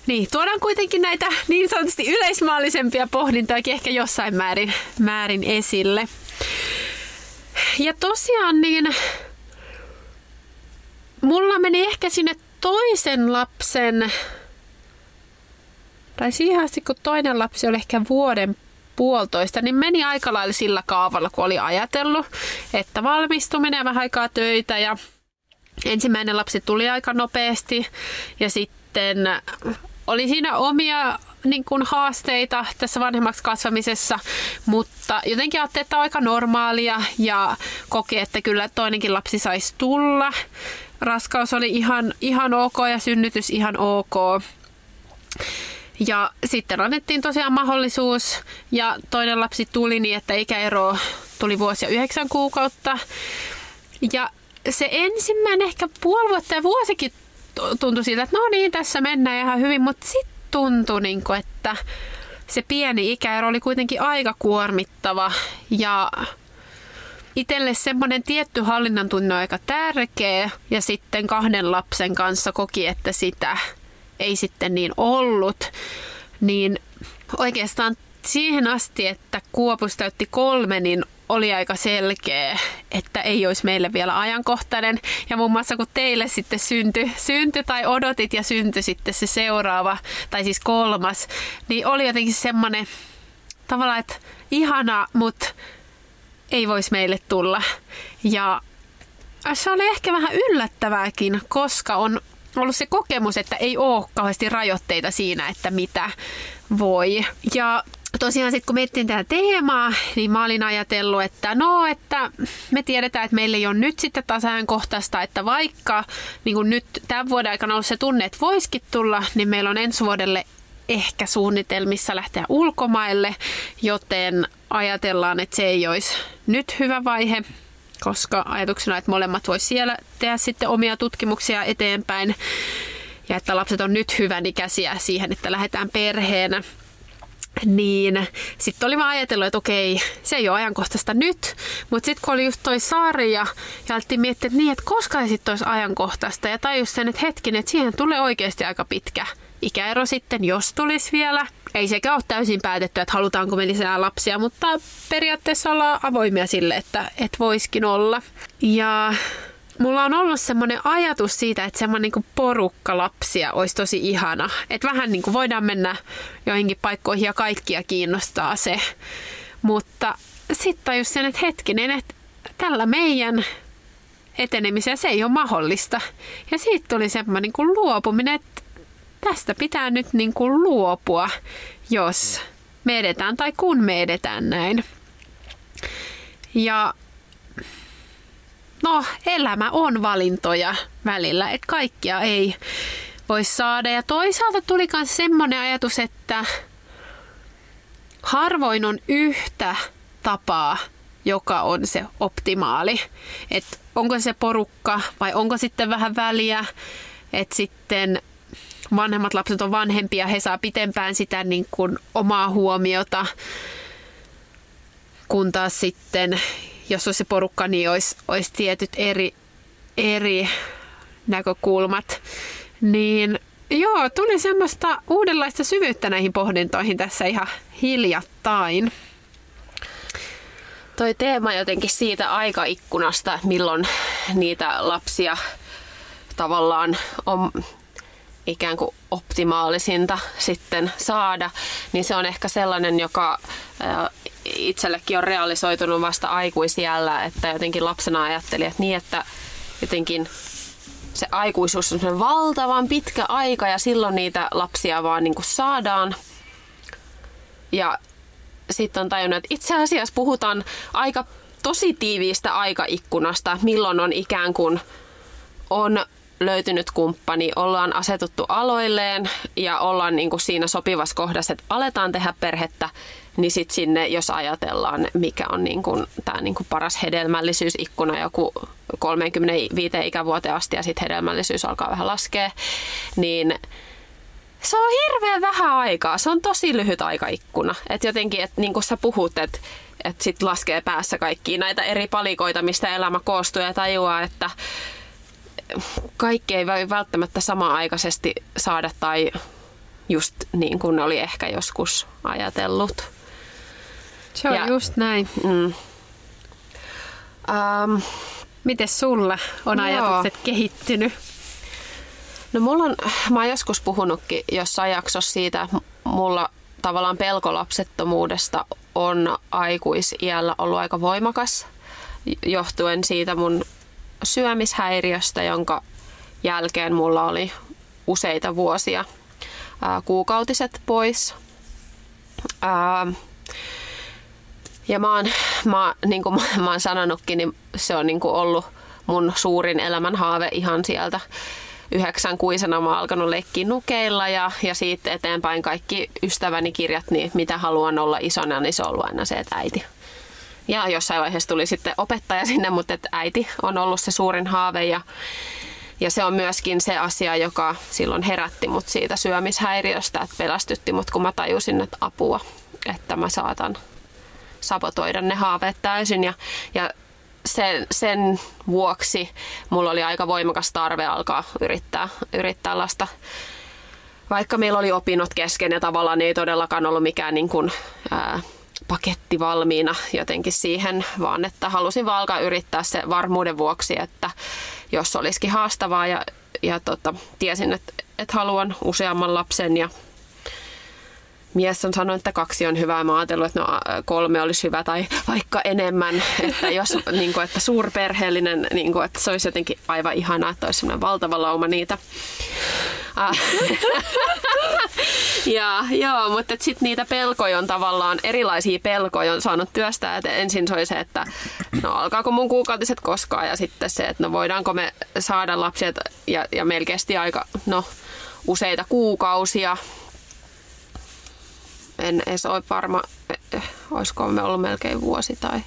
niin, tuodaan kuitenkin näitä niin sanotusti yleismaallisempia pohdintoja ehkä jossain määrin, määrin esille. Ja tosiaan niin mulla meni ehkä sinne toisen lapsen, tai siihen asti kun toinen lapsi oli ehkä vuoden puolitoista, niin meni aika lailla sillä kaavalla, kun oli ajatellut, että valmistuminen vähän aikaa töitä ja ensimmäinen lapsi tuli aika nopeasti ja sitten oli siinä omia niin kuin haasteita tässä vanhemmaksi kasvamisessa, mutta jotenkin ajattelin, että on aika normaalia ja koki, että kyllä toinenkin lapsi saisi tulla. Raskaus oli ihan, ihan ok ja synnytys ihan ok. Ja sitten annettiin tosiaan mahdollisuus ja toinen lapsi tuli niin, että ikäero tuli vuosi ja yhdeksän kuukautta. Ja se ensimmäinen ehkä puoli vuotta ja vuosikin tuntui siltä, että no niin, tässä mennään ihan hyvin, mutta sitten tuntui, niin kuin, että se pieni ikäero oli kuitenkin aika kuormittava ja itselle semmoinen tietty hallinnan tunne on aika tärkeä ja sitten kahden lapsen kanssa koki, että sitä ei sitten niin ollut, niin oikeastaan siihen asti, että Kuopus täytti kolme, niin oli aika selkeä, että ei olisi meille vielä ajankohtainen. Ja muun muassa kun teille sitten syntyi, synty tai odotit ja syntyi sitten se seuraava, tai siis kolmas, niin oli jotenkin semmoinen tavallaan, että ihana, mutta ei voisi meille tulla. Ja se oli ehkä vähän yllättävääkin, koska on ollut se kokemus, että ei ole kauheasti rajoitteita siinä, että mitä voi. Ja tosiaan sitten kun miettin tätä teemaa, niin mä olin ajatellut, että no, että me tiedetään, että meillä ei ole nyt sitten tasajankohtaista, että vaikka niin kuin nyt tämän vuoden aikana ollut se tunne, että voisikin tulla, niin meillä on ensi vuodelle ehkä suunnitelmissa lähteä ulkomaille, joten ajatellaan, että se ei olisi nyt hyvä vaihe, koska ajatuksena, että molemmat voisi siellä tehdä sitten omia tutkimuksia eteenpäin ja että lapset on nyt hyvän ikäisiä siihen, että lähdetään perheenä niin sitten oli vaan ajatellut, että okei, se ei ole ajankohtaista nyt, mutta sitten kun oli just toi sarja ja alettiin miettiä, että niin, että koska ei sitten olisi ajankohtaista ja tajus sen, että hetken, että siihen tulee oikeasti aika pitkä ikäero sitten, jos tulisi vielä. Ei sekä ole täysin päätetty, että halutaanko me lisää lapsia, mutta periaatteessa ollaan avoimia sille, että, että voiskin olla. Ja mulla on ollut semmoinen ajatus siitä, että semmoinen niin porukka lapsia olisi tosi ihana. Että vähän niin kuin voidaan mennä joihinkin paikkoihin ja kaikkia kiinnostaa se. Mutta sitten tajus sen, että hetkinen, että tällä meidän etenemisellä se ei ole mahdollista. Ja siitä tuli semmoinen niin kuin luopuminen, että tästä pitää nyt niin kuin luopua, jos me edetään tai kun me edetään näin. Ja no, elämä on valintoja välillä, että kaikkia ei voi saada. Ja toisaalta tuli myös semmoinen ajatus, että harvoin on yhtä tapaa, joka on se optimaali. Että onko se porukka vai onko sitten vähän väliä, että sitten vanhemmat lapset on vanhempia, he saa pitempään sitä niin kuin omaa huomiota, kun taas sitten jos olisi se porukka, niin olisi, olisi tietyt eri, eri näkökulmat. Niin joo, tuli semmoista uudenlaista syvyyttä näihin pohdintoihin tässä ihan hiljattain. Toi teema jotenkin siitä aikaikkunasta, milloin niitä lapsia tavallaan on ikään kuin optimaalisinta sitten saada, niin se on ehkä sellainen, joka itsellekin on realisoitunut vasta aikuisiällä, että jotenkin lapsena ajattelin, että niin, että jotenkin se aikuisuus on valtavan pitkä aika ja silloin niitä lapsia vaan niin kuin saadaan. Ja sitten on tajunnut, että itse asiassa puhutaan aika tosi tiiviistä aikaikkunasta, milloin on ikään kuin on löytynyt kumppani, ollaan asetuttu aloilleen ja ollaan niin kuin siinä sopivassa kohdassa, että aletaan tehdä perhettä, niin sitten sinne, jos ajatellaan, mikä on niin kuin, tämä niin kuin paras hedelmällisyysikkuna joku 35 ikävuoteen asti ja sitten hedelmällisyys alkaa vähän laskea, niin se on hirveän vähän aikaa. Se on tosi lyhyt aikaikkuna. Että jotenkin, että niin kuin sä puhut, että että sitten laskee päässä kaikki näitä eri palikoita, mistä elämä koostuu ja tajuaa, että kaikki ei voi välttämättä sama-aikaisesti saada tai just niin kuin oli ehkä joskus ajatellut. Se on ja, just näin. Mm. Um, Miten sulla on joo. ajatukset kehittynyt? No mulla on, mä oon joskus puhunutkin jossain jaksossa siitä, että mulla tavallaan pelko lapsettomuudesta on aikuisiällä ollut aika voimakas johtuen siitä mun syömishäiriöstä, jonka jälkeen mulla oli useita vuosia ää, kuukautiset pois. Ää, ja mä oon, mä, niin kuin mä oon sanonutkin, niin se on niin kuin ollut mun suurin elämänhaave ihan sieltä yhdeksän kuisena mä oon alkanut leikkiä nukeilla ja, ja siitä eteenpäin kaikki ystäväni kirjat, niin mitä haluan olla isona, niin se on ollut aina se, että äiti ja jossain vaiheessa tuli sitten opettaja sinne, mutta että äiti on ollut se suurin haave ja, ja se on myöskin se asia, joka silloin herätti mut siitä syömishäiriöstä, että pelästytti mut, kun mä tajusin, että apua, että mä saatan sabotoida ne haaveet täysin. Ja, ja sen, sen vuoksi mulla oli aika voimakas tarve alkaa yrittää, yrittää lasta vaikka meillä oli opinnot kesken ja tavallaan ei todellakaan ollut mikään niin kuin, ää, paketti valmiina jotenkin siihen, vaan että halusin vaan alkaa yrittää se varmuuden vuoksi, että jos olisikin haastavaa ja, ja tota, tiesin, että, että haluan useamman lapsen ja mies on sanonut, että kaksi on hyvä. Mä ajatellut, että no, kolme olisi hyvä tai vaikka enemmän. Että jos niin kuin, että suurperheellinen, niin kuin, että se olisi jotenkin aivan ihanaa, että olisi valtava lauma niitä. Ah. ja joo, mutta sitten niitä pelkoja on tavallaan, erilaisia pelkoja on saanut työstää. Et ensin se oli se, että no alkaako mun kuukautiset koskaan ja sitten se, että no voidaanko me saada lapsia ja, ja meillä kesti aika no, useita kuukausia. En edes ole varma, eh, olisiko me ollut melkein vuosi tai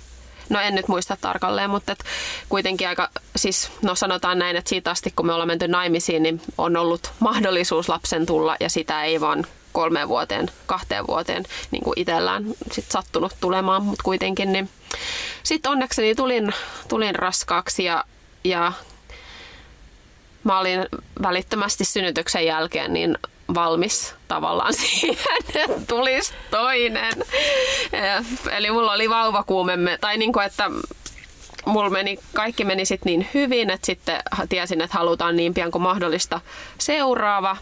no en nyt muista tarkalleen, mutta et kuitenkin aika, siis no sanotaan näin, että siitä asti kun me ollaan menty naimisiin, niin on ollut mahdollisuus lapsen tulla ja sitä ei vaan kolmeen vuoteen, kahteen vuoteen niin kuin itsellään sit sattunut tulemaan, mutta kuitenkin niin sitten onnekseni tulin, tulin raskaaksi ja, ja mä olin välittömästi synnytyksen jälkeen niin valmis tavallaan siihen, että tulisi toinen. Eli mulla oli vauvakuumemme, tai niin kuin, että mulla meni, kaikki meni sitten niin hyvin, että sitten tiesin, että halutaan niin pian kuin mahdollista seuraava.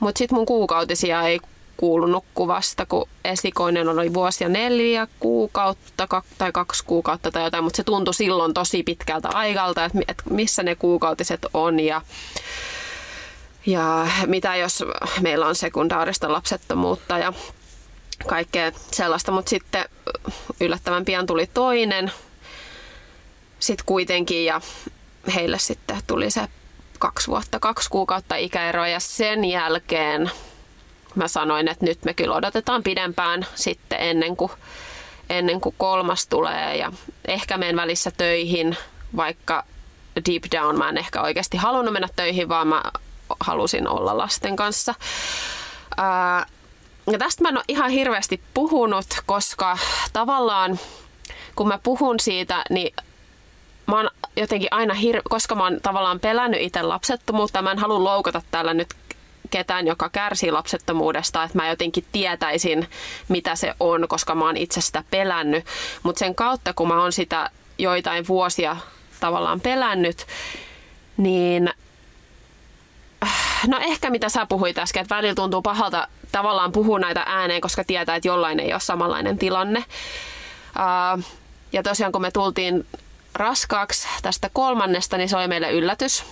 Mutta sitten mun kuukautisia ei kuulunut kuvasta, kun esikoinen oli vuosi ja neljä kuukautta tai kaksi kuukautta tai jotain, mutta se tuntui silloin tosi pitkältä aikalta, että missä ne kuukautiset on ja ja mitä jos meillä on sekundaarista lapsettomuutta ja kaikkea sellaista, mutta sitten yllättävän pian tuli toinen sitten kuitenkin ja heille sitten tuli se kaksi vuotta, kaksi kuukautta ikäero ja sen jälkeen mä sanoin, että nyt me kyllä odotetaan pidempään sitten ennen kuin, ennen kuin kolmas tulee ja ehkä menen välissä töihin, vaikka deep down mä en ehkä oikeasti halunnut mennä töihin, vaan mä halusin olla lasten kanssa. Ää, ja tästä mä en ole ihan hirveästi puhunut, koska tavallaan kun mä puhun siitä, niin mä oon jotenkin aina, hir- koska mä oon tavallaan pelännyt itse lapsettomuutta, mä en halua loukata täällä nyt ketään, joka kärsii lapsettomuudesta, että mä jotenkin tietäisin, mitä se on, koska mä oon itse sitä pelännyt. Mutta sen kautta, kun mä oon sitä joitain vuosia tavallaan pelännyt, niin no ehkä mitä sä puhuit äsken, että välillä tuntuu pahalta tavallaan puhua näitä ääneen, koska tietää, että jollain ei ole samanlainen tilanne. ja tosiaan kun me tultiin raskaaksi tästä kolmannesta, niin se oli meille yllätys.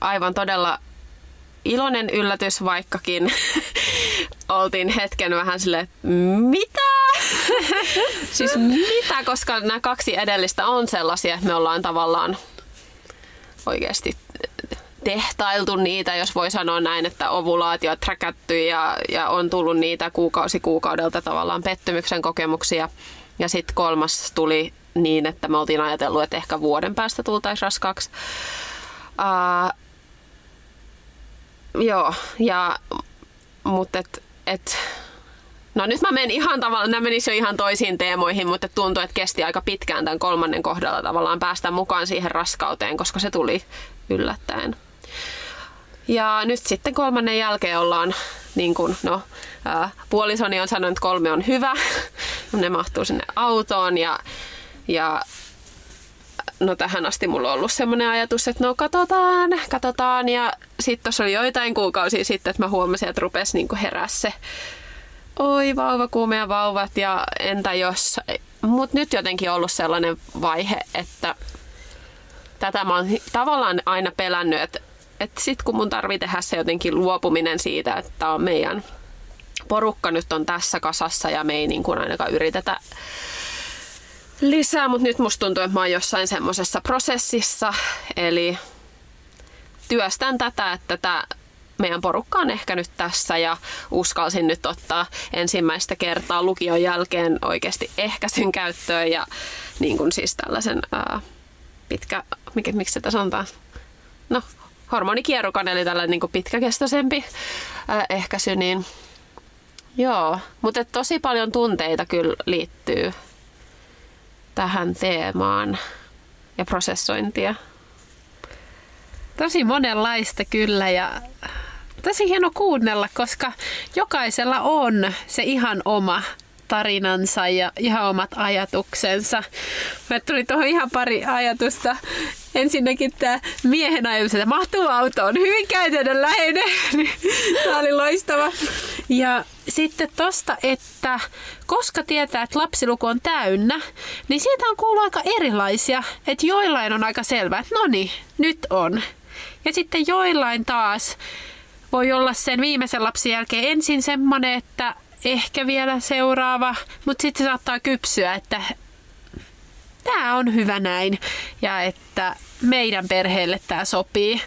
aivan todella iloinen yllätys, vaikkakin oltiin hetken vähän silleen, että mitä? siis mitä, koska nämä kaksi edellistä on sellaisia, että me ollaan tavallaan oikeasti tehtailtu niitä, jos voi sanoa näin, että ovulaatio träkätty ja, ja on tullut niitä kuukausi kuukaudelta tavallaan pettymyksen kokemuksia. Ja sitten kolmas tuli niin, että me oltiin ajatellut, että ehkä vuoden päästä tultaisiin raskaaksi. Uh, joo, ja, mutta et, et, No nyt mä menen ihan tavallaan, nämä menisi jo ihan toisiin teemoihin, mutta tuntuu, että kesti aika pitkään tämän kolmannen kohdalla tavallaan päästä mukaan siihen raskauteen, koska se tuli yllättäen. Ja nyt sitten kolmannen jälkeen ollaan, niin kuin, no, puolisoni on sanonut, että kolme on hyvä. ne mahtuu sinne autoon ja, ja no tähän asti mulla on ollut semmoinen ajatus, että no katsotaan, katsotaan. Ja sitten tuossa oli joitain kuukausia sitten, että mä huomasin, että rupesi niin herää se oi vauva, kuumea vauvat ja entä jos... Mutta nyt jotenkin ollut sellainen vaihe, että tätä mä oon tavallaan aina pelännyt, että, että sit kun mun tarvii tehdä se jotenkin luopuminen siitä, että on meidän porukka nyt on tässä kasassa ja me ei niin kuin ainakaan yritetä lisää, mutta nyt musta tuntuu, että mä oon jossain semmoisessa prosessissa, eli työstän tätä, että tämä meidän porukka on ehkä nyt tässä ja uskalsin nyt ottaa ensimmäistä kertaa lukion jälkeen oikeasti ehkäisyn käyttöön ja niin kuin siis tällaisen ää, pitkä, mikä, miksi sitä sanotaan, no hormonikierrukan eli tällainen niin kuin pitkäkestoisempi ää, ehkäisy, niin joo, mutta tosi paljon tunteita kyllä liittyy tähän teemaan ja prosessointia. Tosi monenlaista kyllä ja tosi hieno kuunnella, koska jokaisella on se ihan oma tarinansa ja ihan omat ajatuksensa. Mä tuli tuohon ihan pari ajatusta. Ensinnäkin tämä miehen ajatus, että mahtuu autoon, hyvin käytännönläheinen. tämä oli loistava. Ja sitten tosta, että koska tietää, että lapsiluku on täynnä, niin siitä on kuullut aika erilaisia. Että joillain on aika selvää, että no niin, nyt on. Ja sitten joillain taas voi olla sen viimeisen lapsen jälkeen ensin semmoinen, että ehkä vielä seuraava, mutta sitten se saattaa kypsyä, että tämä on hyvä näin ja että meidän perheelle tämä sopii.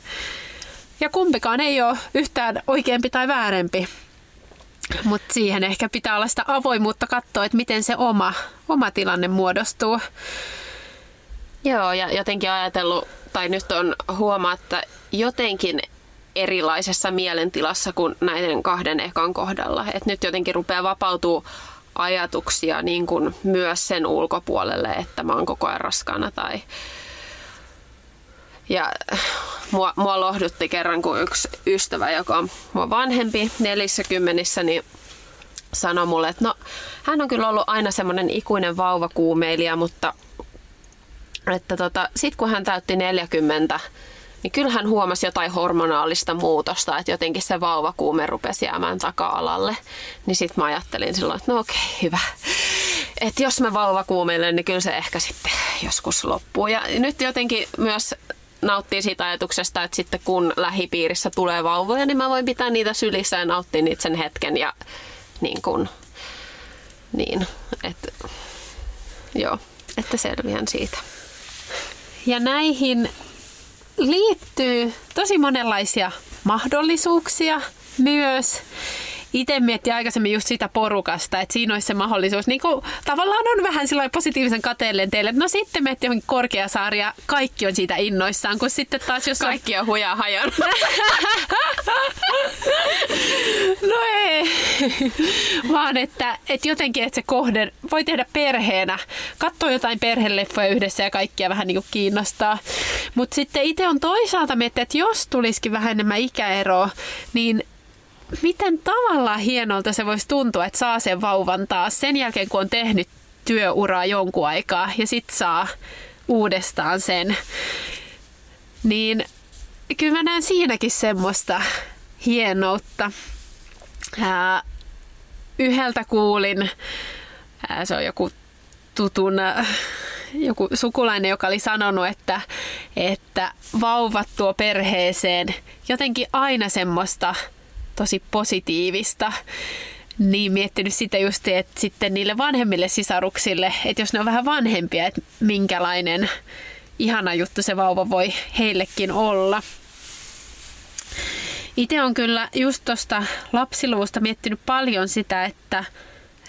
Ja kumpikaan ei ole yhtään oikeampi tai väärempi. Mutta siihen ehkä pitää olla sitä avoimuutta katsoa, että miten se oma, oma tilanne muodostuu. Joo, ja jotenkin ajatellut, tai nyt on huomaa, että jotenkin erilaisessa mielentilassa kuin näiden kahden ekan kohdalla. Et nyt jotenkin rupeaa vapautuu ajatuksia niin kuin myös sen ulkopuolelle, että mä oon koko ajan raskaana tai ja mua, mua lohdutti kerran, kun yksi ystävä, joka on mua vanhempi, nelissäkymmenissä, niin sanoi mulle, että no, hän on kyllä ollut aina semmoinen ikuinen vauvakuumeilija, mutta että tota, sit kun hän täytti 40, niin kyllähän huomasi jotain hormonaalista muutosta, että jotenkin se vauvakuume rupesi jäämään taka-alalle. Niin sitten mä ajattelin silloin, että no okei, hyvä. Että jos mä vauvakuumeilen, niin kyllä se ehkä sitten joskus loppuu. Ja nyt jotenkin myös nauttii siitä ajatuksesta, että sitten kun lähipiirissä tulee vauvoja, niin mä voin pitää niitä sylissä ja nauttia niitä sen hetken ja niin kuin, niin, että joo, että selviän siitä. Ja näihin liittyy tosi monenlaisia mahdollisuuksia myös itse miettii aikaisemmin just sitä porukasta, että siinä olisi se mahdollisuus. Niin kuin, tavallaan on vähän sellainen positiivisen kateellen teille, että no sitten menette johonkin Korkeasaari ja kaikki on siitä innoissaan, kun sitten taas jos Kaikki on hujaa hajon. no ei, vaan että, että jotenkin, että se kohde voi tehdä perheenä, katsoa jotain perheleffoja yhdessä ja kaikkia vähän niin kuin kiinnostaa. Mutta sitten itse on toisaalta miettiä, että jos tulisikin vähän enemmän ikäeroa, niin miten tavallaan hienolta se voisi tuntua, että saa sen vauvan taas sen jälkeen, kun on tehnyt työuraa jonkun aikaa ja sitten saa uudestaan sen. Niin kyllä mä näen siinäkin semmoista hienoutta. Ää, yhdeltä kuulin, ää, se on joku tutun joku sukulainen, joka oli sanonut, että, että vauvat tuo perheeseen jotenkin aina semmoista tosi positiivista, niin miettinyt sitä just, että sitten niille vanhemmille sisaruksille, että jos ne on vähän vanhempia, että minkälainen ihana juttu se vauva voi heillekin olla. Itse on kyllä just tuosta lapsiluvusta miettinyt paljon sitä, että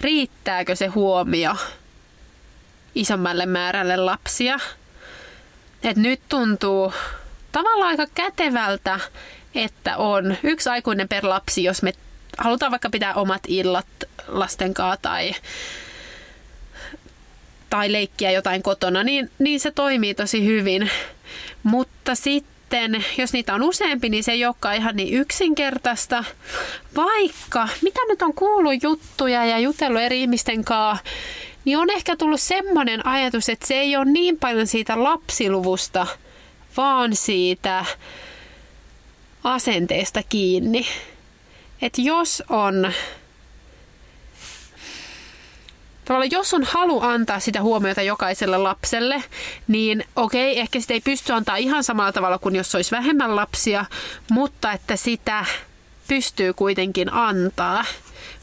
riittääkö se huomio isommalle määrälle lapsia. Et nyt tuntuu tavallaan aika kätevältä, että on yksi aikuinen per lapsi, jos me halutaan vaikka pitää omat illat lasten kanssa tai, tai leikkiä jotain kotona, niin, niin se toimii tosi hyvin. Mutta sitten, jos niitä on useampi, niin se ei olekaan ihan niin yksinkertaista. Vaikka, mitä nyt on kuullut juttuja ja jutellut eri ihmisten kanssa, niin on ehkä tullut semmoinen ajatus, että se ei ole niin paljon siitä lapsiluvusta, vaan siitä asenteesta kiinni. Että jos on tavallaan jos on halu antaa sitä huomiota jokaiselle lapselle, niin okei, ehkä sitä ei pysty antaa ihan samalla tavalla kuin jos olisi vähemmän lapsia, mutta että sitä pystyy kuitenkin antaa.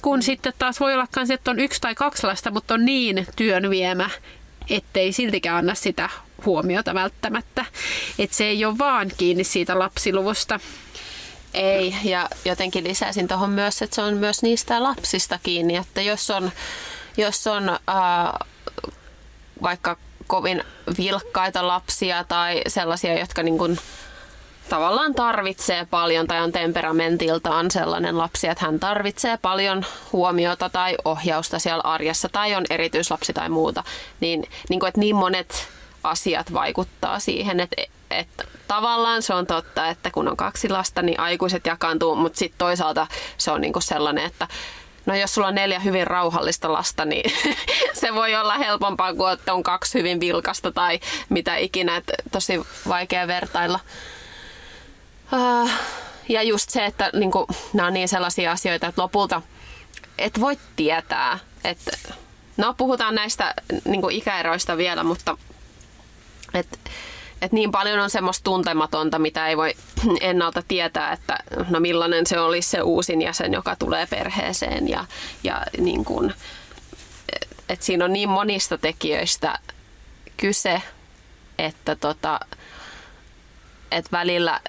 Kun sitten taas voi olla myös, että on yksi tai kaksi lasta, mutta on niin työn viemä, ettei siltikään anna sitä huomiota välttämättä. Että se ei ole vaan kiinni siitä lapsiluvusta. Ei, ja jotenkin lisäisin tuohon myös, että se on myös niistä lapsista kiinni, että jos on, jos on äh, vaikka kovin vilkkaita lapsia tai sellaisia, jotka niin kuin tavallaan tarvitsee paljon tai on temperamentiltaan sellainen lapsi, että hän tarvitsee paljon huomiota tai ohjausta siellä arjessa tai on erityislapsi tai muuta, niin, niin kuin, että niin monet asiat vaikuttaa siihen, että, että tavallaan se on totta, että kun on kaksi lasta, niin aikuiset jakaantuu, mutta sitten toisaalta se on niinku sellainen, että No jos sulla on neljä hyvin rauhallista lasta, niin se voi olla helpompaa kuin että on kaksi hyvin vilkasta tai mitä ikinä. Että tosi vaikea vertailla. Uh, ja just se, että niin kuin, nämä on niin sellaisia asioita, että lopulta et voi tietää, että no puhutaan näistä niin ikäeroista vielä, mutta että et niin paljon on semmoista tuntematonta, mitä ei voi ennalta tietää, että no millainen se olisi se uusin jäsen, joka tulee perheeseen. Ja, ja niin kuin, et siinä on niin monista tekijöistä kyse, että tota, et välillä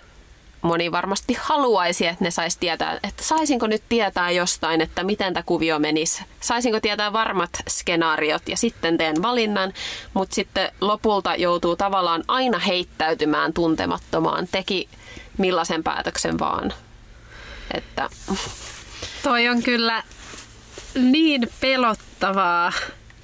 moni varmasti haluaisi, että ne saisi tietää, että saisinko nyt tietää jostain, että miten tämä kuvio menisi. Saisinko tietää varmat skenaariot ja sitten teen valinnan, mutta sitten lopulta joutuu tavallaan aina heittäytymään tuntemattomaan, teki millaisen päätöksen vaan. Että... Toi on kyllä niin pelottavaa,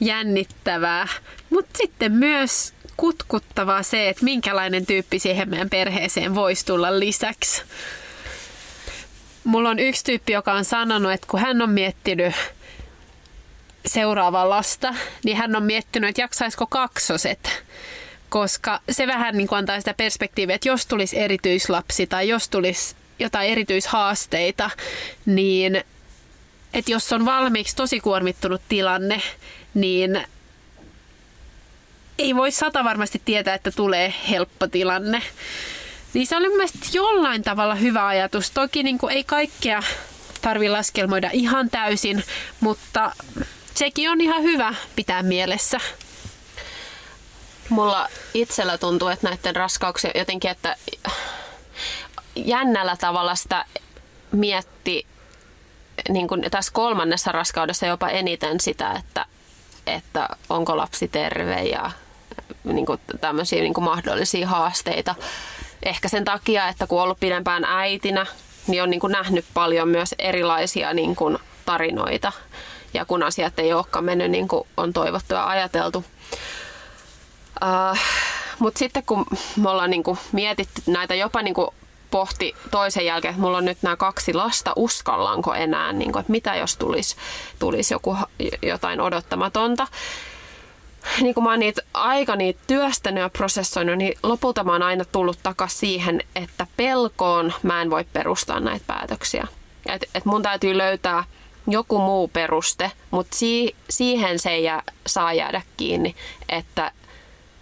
jännittävää, mutta sitten myös kutkuttavaa se, että minkälainen tyyppi siihen meidän perheeseen voisi tulla lisäksi. Mulla on yksi tyyppi, joka on sanonut, että kun hän on miettinyt seuraavaa lasta, niin hän on miettinyt, että jaksaisiko kaksoset. Koska se vähän niin kuin antaa sitä perspektiiviä, että jos tulisi erityislapsi tai jos tulisi jotain erityishaasteita, niin että jos on valmiiksi tosi kuormittunut tilanne, niin ei voi sata varmasti tietää, että tulee helppo tilanne. Niin se oli mun mielestä jollain tavalla hyvä ajatus. Toki niin kuin ei kaikkea tarvi laskelmoida ihan täysin, mutta sekin on ihan hyvä pitää mielessä. Mulla itsellä tuntuu, että näiden raskauksia jotenkin, että jännällä tavalla sitä mietti niin kuin tässä kolmannessa raskaudessa jopa eniten sitä, että, että onko lapsi terve ja niin kuin tämmöisiä niin kuin mahdollisia haasteita. Ehkä sen takia, että kun on ollut pidempään äitinä, niin on niin kuin nähnyt paljon myös erilaisia niin kuin tarinoita. Ja kun asiat ei olekaan mennyt niin kuin on toivottu ja ajateltu. Uh, Mutta sitten kun me ollaan niin kuin mietitty näitä jopa niin kuin pohti toisen jälkeen, että mulla on nyt nämä kaksi lasta, uskallanko enää, niin kuin, että mitä jos tulisi, tulisi joku, jotain odottamatonta niin kun mä oon niitä aika niitä työstänyt ja prosessoinut, niin lopulta mä oon aina tullut takas siihen, että pelkoon mä en voi perustaa näitä päätöksiä. Et, et mun täytyy löytää joku muu peruste, mutta si- siihen se ei jää, saa jäädä kiinni, että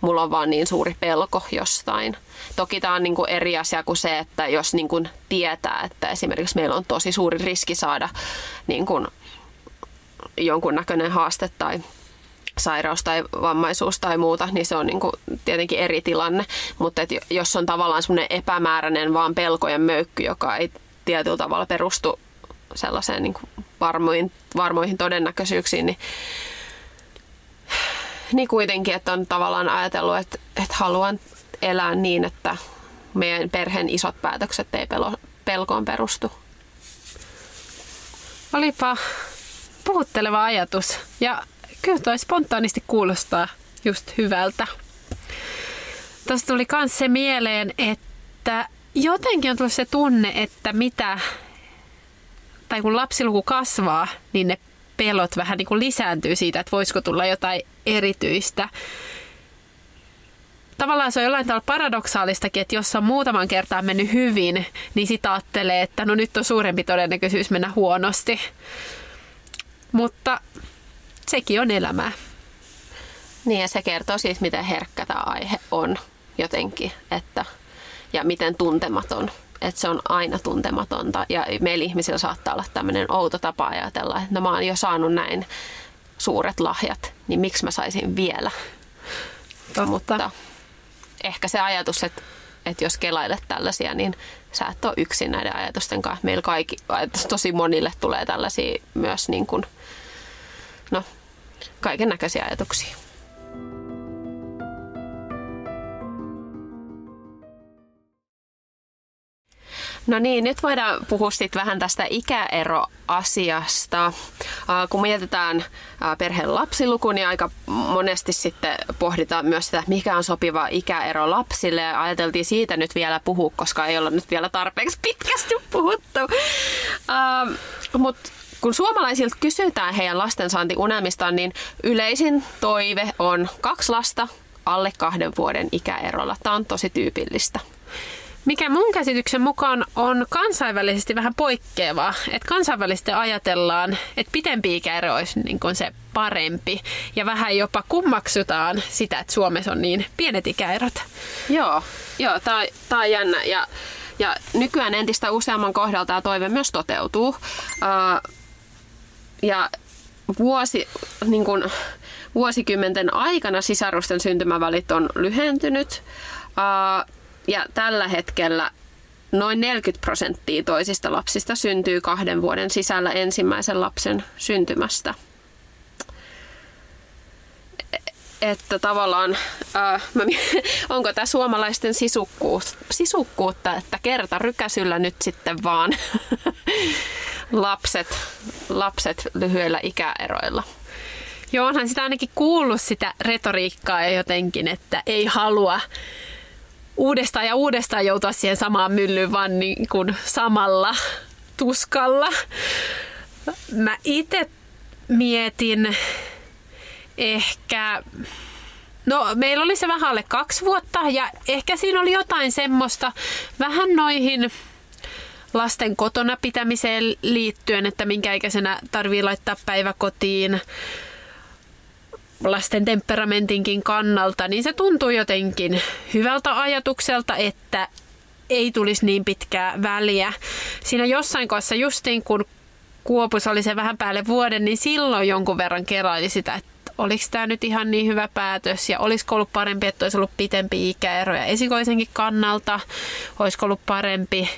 mulla on vaan niin suuri pelko jostain. Toki tämä on niinku eri asia kuin se, että jos niinku tietää, että esimerkiksi meillä on tosi suuri riski saada niinku jonkunnäköinen haaste tai sairaus tai vammaisuus tai muuta, niin se on niin kuin tietenkin eri tilanne. Mutta et jos on tavallaan semmoinen epämääräinen vaan pelkojen möykky, joka ei tietyllä tavalla perustu sellaiseen niin kuin varmoihin, varmoihin todennäköisyyksiin, niin, niin kuitenkin, että on tavallaan ajatellut, että, että haluan elää niin, että meidän perheen isot päätökset ei pelo, pelkoon perustu. Olipa puhutteleva ajatus. Ja kyllä toi spontaanisti kuulostaa just hyvältä. Tuosta tuli myös se mieleen, että jotenkin on tullut se tunne, että mitä, tai kun lapsiluku kasvaa, niin ne pelot vähän niin kuin lisääntyy siitä, että voisiko tulla jotain erityistä. Tavallaan se on jollain tavalla paradoksaalistakin, että jos on muutaman kertaan mennyt hyvin, niin sitä ajattelee, että no nyt on suurempi todennäköisyys mennä huonosti. Mutta sekin on elämää. Niin ja se kertoo siis, miten herkkä tämä aihe on jotenkin, että, ja miten tuntematon. Että se on aina tuntematonta ja meillä ihmisillä saattaa olla tämmöinen outo tapa ajatella, että no mä oon jo saanut näin suuret lahjat, niin miksi mä saisin vielä? Totta. Mutta ehkä se ajatus, että, että jos kelailet tällaisia, niin sä et ole yksin näiden ajatusten kanssa. Meillä kaikki, tosi monille tulee tällaisia myös niin kuin, no, kaiken näköisiä ajatuksia. No niin, nyt voidaan puhua sitten vähän tästä ikäeroasiasta. Kun mietitään perheen lapsiluku, niin aika monesti sitten pohditaan myös sitä, mikä on sopiva ikäero lapsille. Ja ajateltiin siitä nyt vielä puhua, koska ei olla nyt vielä tarpeeksi pitkästi puhuttu. Mutta kun suomalaisilta kysytään heidän lastensaantiunelmistaan, niin yleisin toive on kaksi lasta alle kahden vuoden ikäerolla. Tämä on tosi tyypillistä. mikä mun käsityksen mukaan on kansainvälisesti vähän poikkeavaa. Että kansainvälisesti ajatellaan, että pitempi ikäero olisi niin kuin se parempi. Ja vähän jopa kummaksutaan sitä, että Suomessa on niin pienet ikäerot. Joo, joo tämä on jännä. Ja, ja nykyään entistä useamman kohdalla tämä toive myös toteutuu. Uh, ja vuosi, niin kuin, vuosikymmenten aikana sisarusten syntymävälit on lyhentynyt. Ja tällä hetkellä noin 40 prosenttia toisista lapsista syntyy kahden vuoden sisällä ensimmäisen lapsen syntymästä. Että tavallaan, äh, onko tämä suomalaisten sisukkuus, sisukkuutta, että kerta rykäsyllä nyt sitten vaan lapset, lapset lyhyillä ikäeroilla. Joo, onhan sitä ainakin kuullut sitä retoriikkaa jotenkin, että ei halua uudestaan ja uudestaan joutua siihen samaan myllyyn, vaan niin kuin samalla tuskalla. Mä itse mietin ehkä, no meillä oli se vähän alle kaksi vuotta ja ehkä siinä oli jotain semmoista vähän noihin lasten kotona pitämiseen liittyen, että minkä ikäisenä tarvii laittaa päiväkotiin lasten temperamentinkin kannalta, niin se tuntuu jotenkin hyvältä ajatukselta, että ei tulisi niin pitkää väliä. Siinä jossain kohdassa justiin kun Kuopus oli se vähän päälle vuoden, niin silloin jonkun verran keraili sitä, että oliko tämä nyt ihan niin hyvä päätös ja olisiko ollut parempi, että olisi ollut pitempi ikäero ja esikoisenkin kannalta, olisiko ollut parempi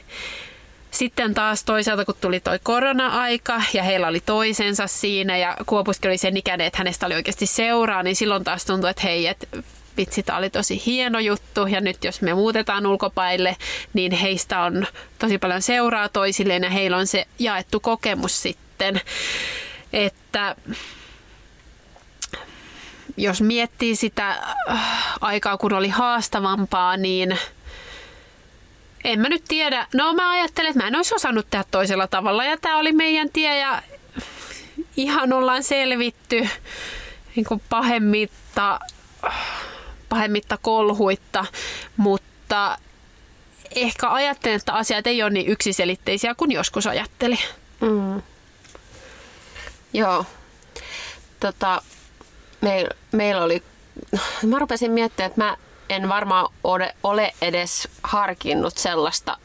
sitten taas toisaalta, kun tuli toi korona-aika ja heillä oli toisensa siinä ja Kuopuskin oli sen ikäinen, että hänestä oli oikeasti seuraa, niin silloin taas tuntui, että hei, että vitsi, tämä oli tosi hieno juttu ja nyt jos me muutetaan ulkopaille, niin heistä on tosi paljon seuraa toisilleen ja heillä on se jaettu kokemus sitten, että jos miettii sitä äh, aikaa, kun oli haastavampaa, niin – en mä nyt tiedä. No mä ajattelen, että mä en olisi osannut tehdä toisella tavalla ja tämä oli meidän tie ja ihan ollaan selvitty niin kuin pahemmitta, pahemmitta kolhuitta, mutta ehkä ajattelen, että asiat ei ole niin yksiselitteisiä kuin joskus ajatteli. Mm. Joo. Tota, meil, meillä oli, mä rupesin miettimään, että mä en varmaan ole, ole edes harkinnut sellaista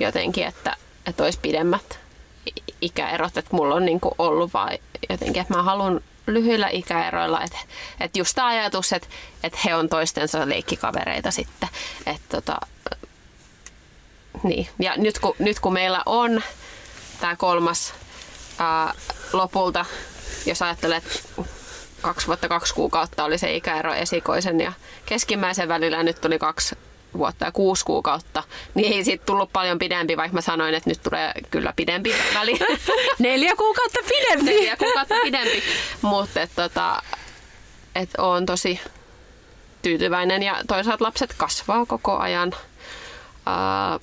jotenkin, että, että olisi pidemmät ikäerot, että mulla on niin kuin ollut vai jotenkin, että mä haluan lyhyillä ikäeroilla, että, että just tämä ajatus, että, että he on toistensa leikkikavereita sitten, että tota, niin. Ja nyt kun, nyt kun meillä on tämä kolmas ää, lopulta, jos ajattelet kaksi vuotta kaksi kuukautta oli se ikäero esikoisen ja keskimmäisen välillä nyt tuli kaksi vuotta ja kuusi kuukautta, niin ei siitä tullut paljon pidempi, vaikka mä sanoin, että nyt tulee kyllä pidempi väli. Neljä kuukautta pidempi. Neljä kuukautta pidempi, mutta et, tota, et on tosi tyytyväinen ja toisaalta lapset kasvaa koko ajan. Uh,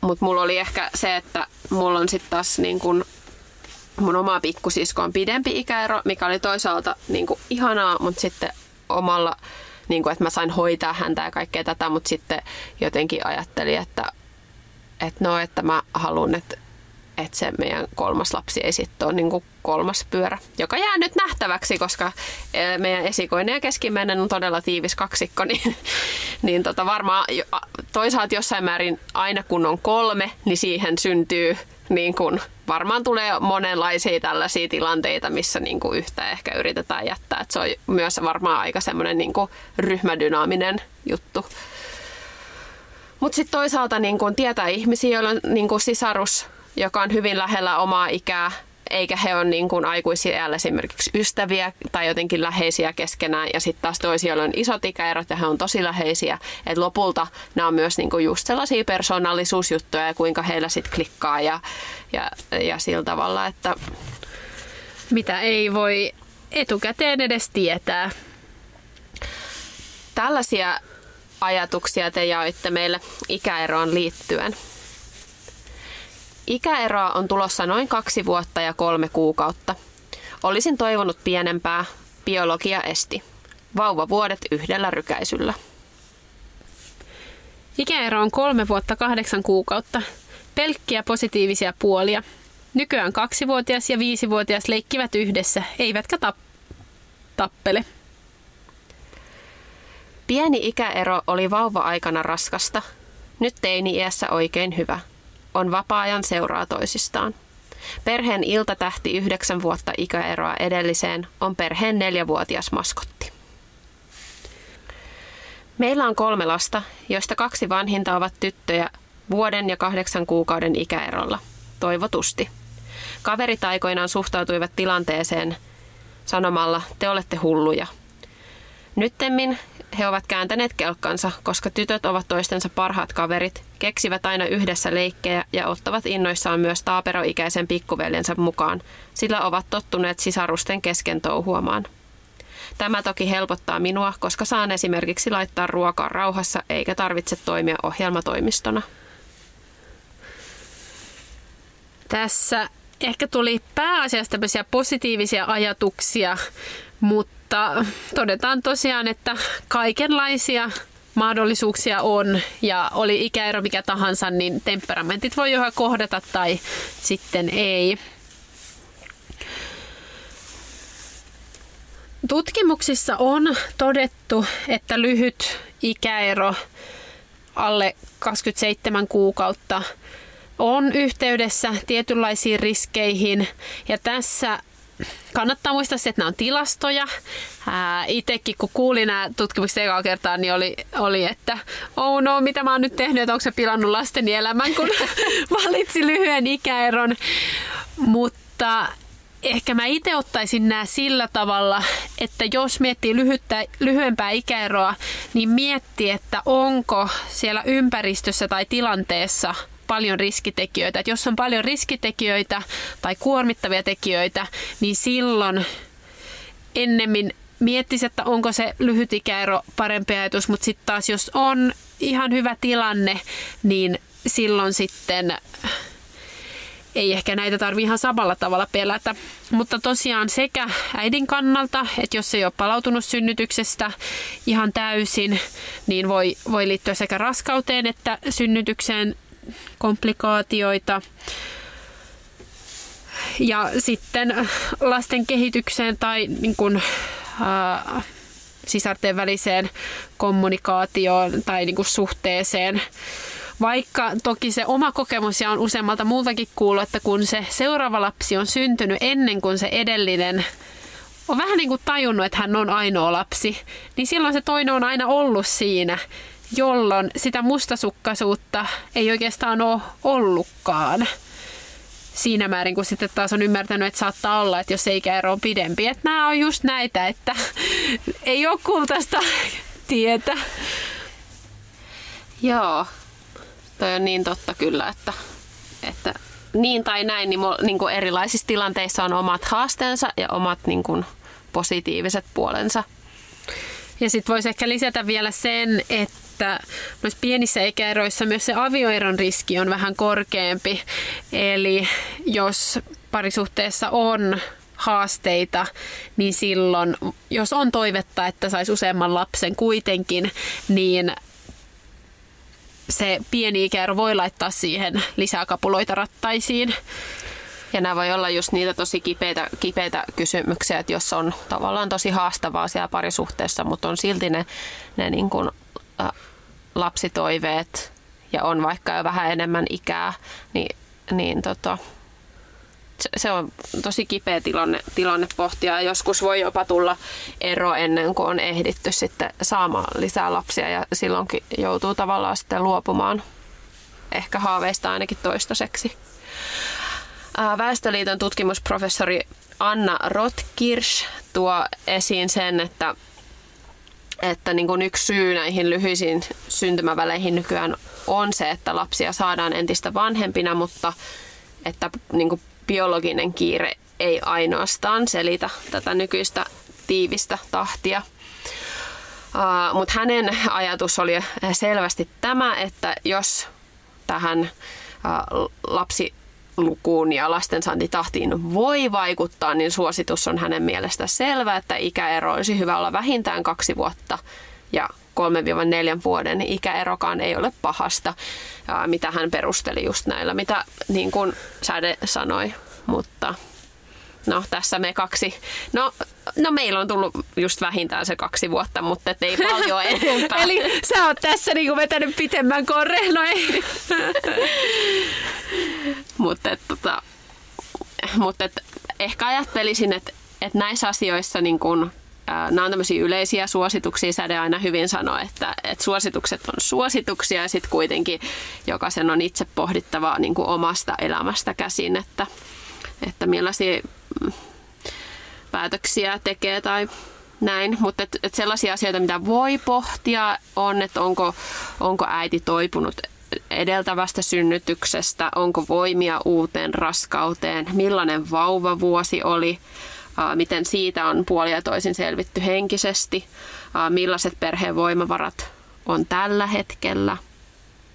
mutta mulla oli ehkä se, että mulla on sitten taas niin kun mun oma pikkusisko on pidempi ikäero, mikä oli toisaalta niin kuin ihanaa, mutta sitten omalla, niin kuin, että mä sain hoitaa häntä ja kaikkea tätä, mutta sitten jotenkin ajattelin, että, että no, että mä haluan, että, että se meidän kolmas lapsi ei sitten ole niin kuin kolmas pyörä, joka jää nyt nähtäväksi, koska e, meidän esikoinen ja keskimmäinen on todella tiivis kaksikko, niin, niin tota varmaan toisaalta jossain määrin aina kun on kolme, niin siihen syntyy niin kuin, varmaan tulee monenlaisia tällaisia tilanteita, missä niin kuin yhtä ehkä yritetään jättää. Et se on myös varmaan aika semmoinen niin ryhmädynaaminen juttu. Mutta sitten toisaalta niin kun tietää ihmisiä, joilla on niin kun sisarus, joka on hyvin lähellä omaa ikää, eikä he ole niin kuin aikuisia esimerkiksi ystäviä tai jotenkin läheisiä keskenään. Ja sitten taas toisia on isot ikäerot ja he on tosi läheisiä. Et lopulta nämä on myös niin kuin just sellaisia persoonallisuusjuttuja ja kuinka heillä sitten klikkaa ja, ja, ja sillä tavalla, että... Mitä ei voi etukäteen edes tietää. Tällaisia ajatuksia te jaoitte meille ikäeroon liittyen. Ikäeroa on tulossa noin kaksi vuotta ja kolme kuukautta. Olisin toivonut pienempää. Biologia esti. Vauvavuodet yhdellä rykäisyllä. Ikäero on kolme vuotta kahdeksan kuukautta. Pelkkiä positiivisia puolia. Nykyään kaksivuotias ja viisivuotias leikkivät yhdessä, eivätkä tap- tappele. Pieni ikäero oli vauva-aikana raskasta. Nyt teini-iässä oikein hyvä. On vapaa-ajan seuraa toisistaan. Perheen iltatähti yhdeksän vuotta ikäeroa edelliseen on perheen neljävuotias maskotti. Meillä on kolme lasta, joista kaksi vanhinta ovat tyttöjä vuoden ja kahdeksan kuukauden ikäerolla. Toivotusti. Kaverit aikoinaan suhtautuivat tilanteeseen sanomalla, te olette hulluja. Nyttemmin he ovat kääntäneet kelkkansa, koska tytöt ovat toistensa parhaat kaverit, keksivät aina yhdessä leikkejä ja ottavat innoissaan myös taaperoikäisen pikkuveljensä mukaan, sillä ovat tottuneet sisarusten kesken touhuamaan. Tämä toki helpottaa minua, koska saan esimerkiksi laittaa ruokaa rauhassa eikä tarvitse toimia ohjelmatoimistona. Tässä ehkä tuli pääasiassa tämmöisiä positiivisia ajatuksia, mutta todetaan tosiaan, että kaikenlaisia mahdollisuuksia on ja oli ikäero mikä tahansa, niin temperamentit voi joko kohdata tai sitten ei. Tutkimuksissa on todettu, että lyhyt ikäero alle 27 kuukautta on yhteydessä tietynlaisiin riskeihin ja tässä kannattaa muistaa se, että nämä on tilastoja. Itsekin kun kuulin nämä tutkimukset ekaa kertaa, niin oli, oli, että oh no, mitä mä oon nyt tehnyt, että onko se pilannut lasteni elämän, kun valitsi lyhyen ikäeron. Mutta ehkä mä itse ottaisin nämä sillä tavalla, että jos miettii lyhyttä, lyhyempää ikäeroa, niin mietti, että onko siellä ympäristössä tai tilanteessa paljon riskitekijöitä. Et jos on paljon riskitekijöitä tai kuormittavia tekijöitä, niin silloin ennemmin miettisi, että onko se lyhyt ikäero parempi ajatus, mutta sitten taas jos on ihan hyvä tilanne, niin silloin sitten ei ehkä näitä tarvi ihan samalla tavalla pelätä. Mutta tosiaan sekä äidin kannalta, että jos ei ole palautunut synnytyksestä ihan täysin, niin voi, voi liittyä sekä raskauteen että synnytykseen komplikaatioita. Ja sitten lasten kehitykseen tai niin kuin, äh, sisarten väliseen kommunikaatioon tai niin kuin suhteeseen. Vaikka toki se oma kokemus ja on useammalta muultakin kuullut, että kun se seuraava lapsi on syntynyt ennen kuin se edellinen on vähän niin kuin tajunnut, että hän on ainoa lapsi, niin silloin se toinen on aina ollut siinä jolloin sitä mustasukkaisuutta ei oikeastaan ole ollutkaan siinä määrin, kun sitten taas on ymmärtänyt, että saattaa olla, että jos ikäero on pidempi. Että nämä on just näitä, että ei ole kultaista tietä. Joo, toi on niin totta kyllä, että, että niin tai näin, niin, niin kuin erilaisissa tilanteissa on omat haasteensa ja omat niin kuin, positiiviset puolensa. Ja sitten voisi ehkä lisätä vielä sen, että että noissa pienissä ikäeroissa myös se avioeron riski on vähän korkeampi. Eli jos parisuhteessa on haasteita, niin silloin, jos on toivetta, että saisi useamman lapsen kuitenkin, niin se pieni ikäero voi laittaa siihen lisää kapuloita rattaisiin. Ja nämä voi olla just niitä tosi kipeitä, kipeitä kysymyksiä, että jos on tavallaan tosi haastavaa siellä parisuhteessa, mutta on silti ne, ne niin kuin, äh, lapsitoiveet ja on vaikka jo vähän enemmän ikää, niin, niin tota, se on tosi kipeä tilanne, tilanne pohtia. Joskus voi jopa tulla ero ennen kuin on ehditty sitten saamaan lisää lapsia ja silloinkin joutuu tavallaan sitten luopumaan ehkä haaveista ainakin toistaiseksi. Väestöliiton tutkimusprofessori Anna Rotkirsch tuo esiin sen, että että niin kuin yksi syy näihin lyhyisiin syntymäväleihin nykyään on se, että lapsia saadaan entistä vanhempina, mutta että niin kuin biologinen kiire ei ainoastaan selitä tätä nykyistä tiivistä tahtia. Uh, Mutta hänen ajatus oli selvästi tämä, että jos tähän uh, lapsi lukuun ja lastensaantitahtiin voi vaikuttaa, niin suositus on hänen mielestä selvä, että ikäero olisi hyvä olla vähintään kaksi vuotta ja 3-4 vuoden ikäerokaan ei ole pahasta, mitä hän perusteli just näillä, mitä niin kuin Säde sanoi, mutta no tässä me kaksi, no, no meillä on tullut just vähintään se kaksi vuotta, mutta et ei paljon enempää. Eli sä oot tässä niinku vetänyt pitemmän korren, no ei. mutta et, tota, mutta et, ehkä ajattelisin, että et näissä asioissa niin kun, ää, nämä on tämmöisiä yleisiä suosituksia. Säde aina hyvin sanoo, että, että suositukset on suosituksia ja sitten kuitenkin jokaisen on itse pohdittava niin omasta elämästä käsin, että, että millaisia päätöksiä tekee tai näin. Mutta et, et sellaisia asioita, mitä voi pohtia, on, että onko, onko äiti toipunut edeltävästä synnytyksestä, onko voimia uuteen raskauteen, millainen vauvavuosi oli, miten siitä on puoli ja toisin selvitty henkisesti, millaiset perheen voimavarat on tällä hetkellä,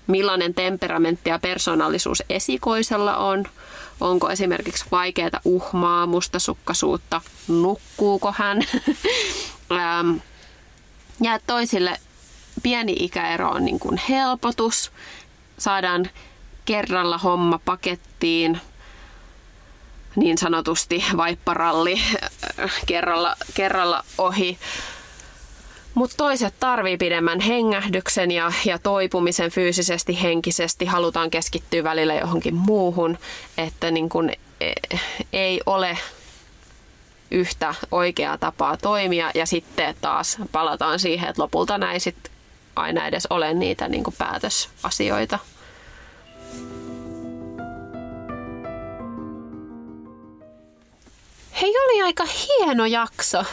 millainen temperamentti ja persoonallisuus esikoisella on, onko esimerkiksi vaikeaa uhmaa, mustasukkaisuutta, nukkuuko hän. ja toisille pieni ikäero on niin kuin helpotus, saadaan kerralla homma pakettiin, niin sanotusti vaipparalli kerralla, kerralla ohi. Mutta toiset tarvii pidemmän hengähdyksen ja, ja toipumisen fyysisesti, henkisesti. Halutaan keskittyä välillä johonkin muuhun, että niin kun e, ei ole yhtä oikeaa tapaa toimia ja sitten taas palataan siihen, että lopulta näin sit aina edes ole niitä niin päätösasioita. Hei, oli aika hieno jakso.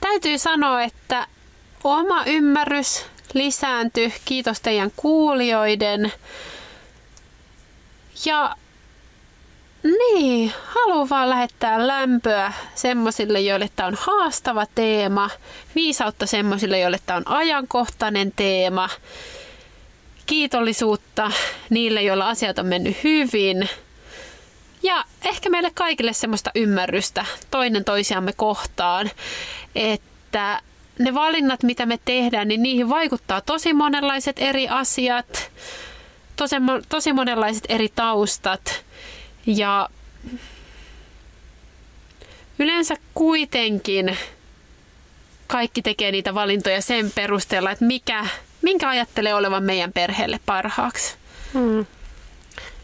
Täytyy sanoa, että oma ymmärrys lisääntyi. Kiitos teidän kuulijoiden. Ja niin, haluan vaan lähettää lämpöä semmosille, joille tämä on haastava teema, viisautta semmosille, joille tämä on ajankohtainen teema, kiitollisuutta niille, joilla asiat on mennyt hyvin – ja ehkä meille kaikille semmoista ymmärrystä toinen toisiamme kohtaan, että ne valinnat, mitä me tehdään, niin niihin vaikuttaa tosi monenlaiset eri asiat, tosi, tosi monenlaiset eri taustat. Ja yleensä kuitenkin kaikki tekee niitä valintoja sen perusteella, että mikä, minkä ajattelee olevan meidän perheelle parhaaksi. Hmm.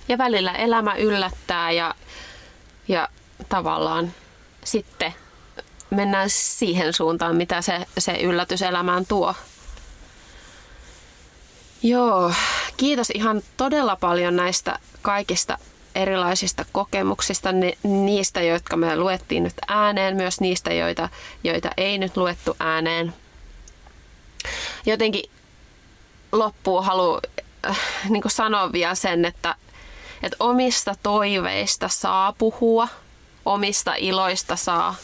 Ja välillä elämä yllättää ja, ja tavallaan sitten mennään siihen suuntaan, mitä se, se yllätys elämään tuo. Joo, kiitos ihan todella paljon näistä kaikista erilaisista kokemuksista, niistä, jotka me luettiin nyt ääneen, myös niistä, joita, joita ei nyt luettu ääneen. Jotenkin loppuun haluan äh, niin sanoa vielä sen, että että omista toiveista saa puhua, omista iloista saa,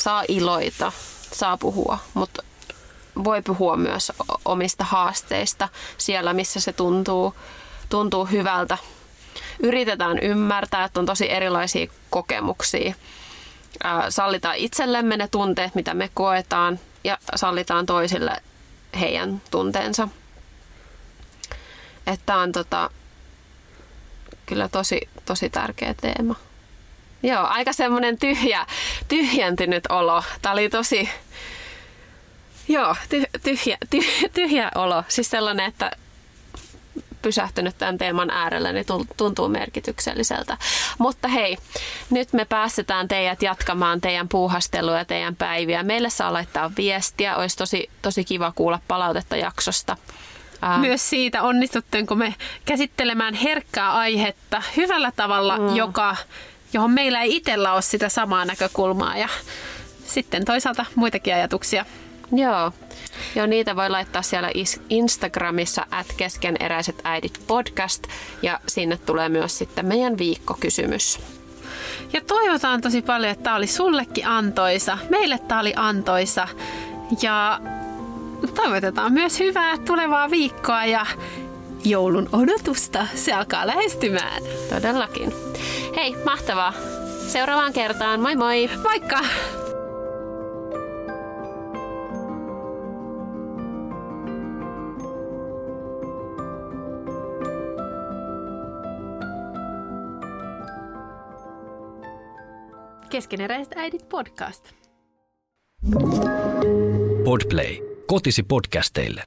saa iloita, saa puhua, mutta voi puhua myös omista haasteista siellä, missä se tuntuu, tuntuu hyvältä. Yritetään ymmärtää, että on tosi erilaisia kokemuksia. Sallitaan itsellemme ne tunteet, mitä me koetaan, ja sallitaan toisille heidän tunteensa. Että on tota, kyllä tosi, tosi tärkeä teema. Joo, aika semmoinen tyhjä, tyhjentynyt olo. Tämä oli tosi, joo, tyhjä, tyhjä, tyhjä olo. Siis sellainen, että pysähtynyt tämän teeman äärellä, niin tuntuu merkitykselliseltä. Mutta hei, nyt me päästetään teidät jatkamaan teidän puuhastelua ja teidän päiviä. Meille saa laittaa viestiä, olisi tosi, tosi kiva kuulla palautetta jaksosta. Myös siitä onnistutteko me käsittelemään herkkää aihetta hyvällä tavalla, mm. joka, johon meillä ei itsellä ole sitä samaa näkökulmaa ja sitten toisaalta muitakin ajatuksia. Joo. Joo, niitä voi laittaa siellä Instagramissa at keskeneräiset äidit podcast ja sinne tulee myös sitten meidän viikkokysymys. Ja toivotaan tosi paljon, että tämä oli sullekin antoisa. Meille tämä oli antoisa. Ja toivotetaan myös hyvää tulevaa viikkoa ja joulun odotusta. Se alkaa lähestymään. Todellakin. Hei, mahtavaa. Seuraavaan kertaan. Moi moi. Moikka. Keskeneräiset äidit podcast. Podplay. Kotisi podcasteille.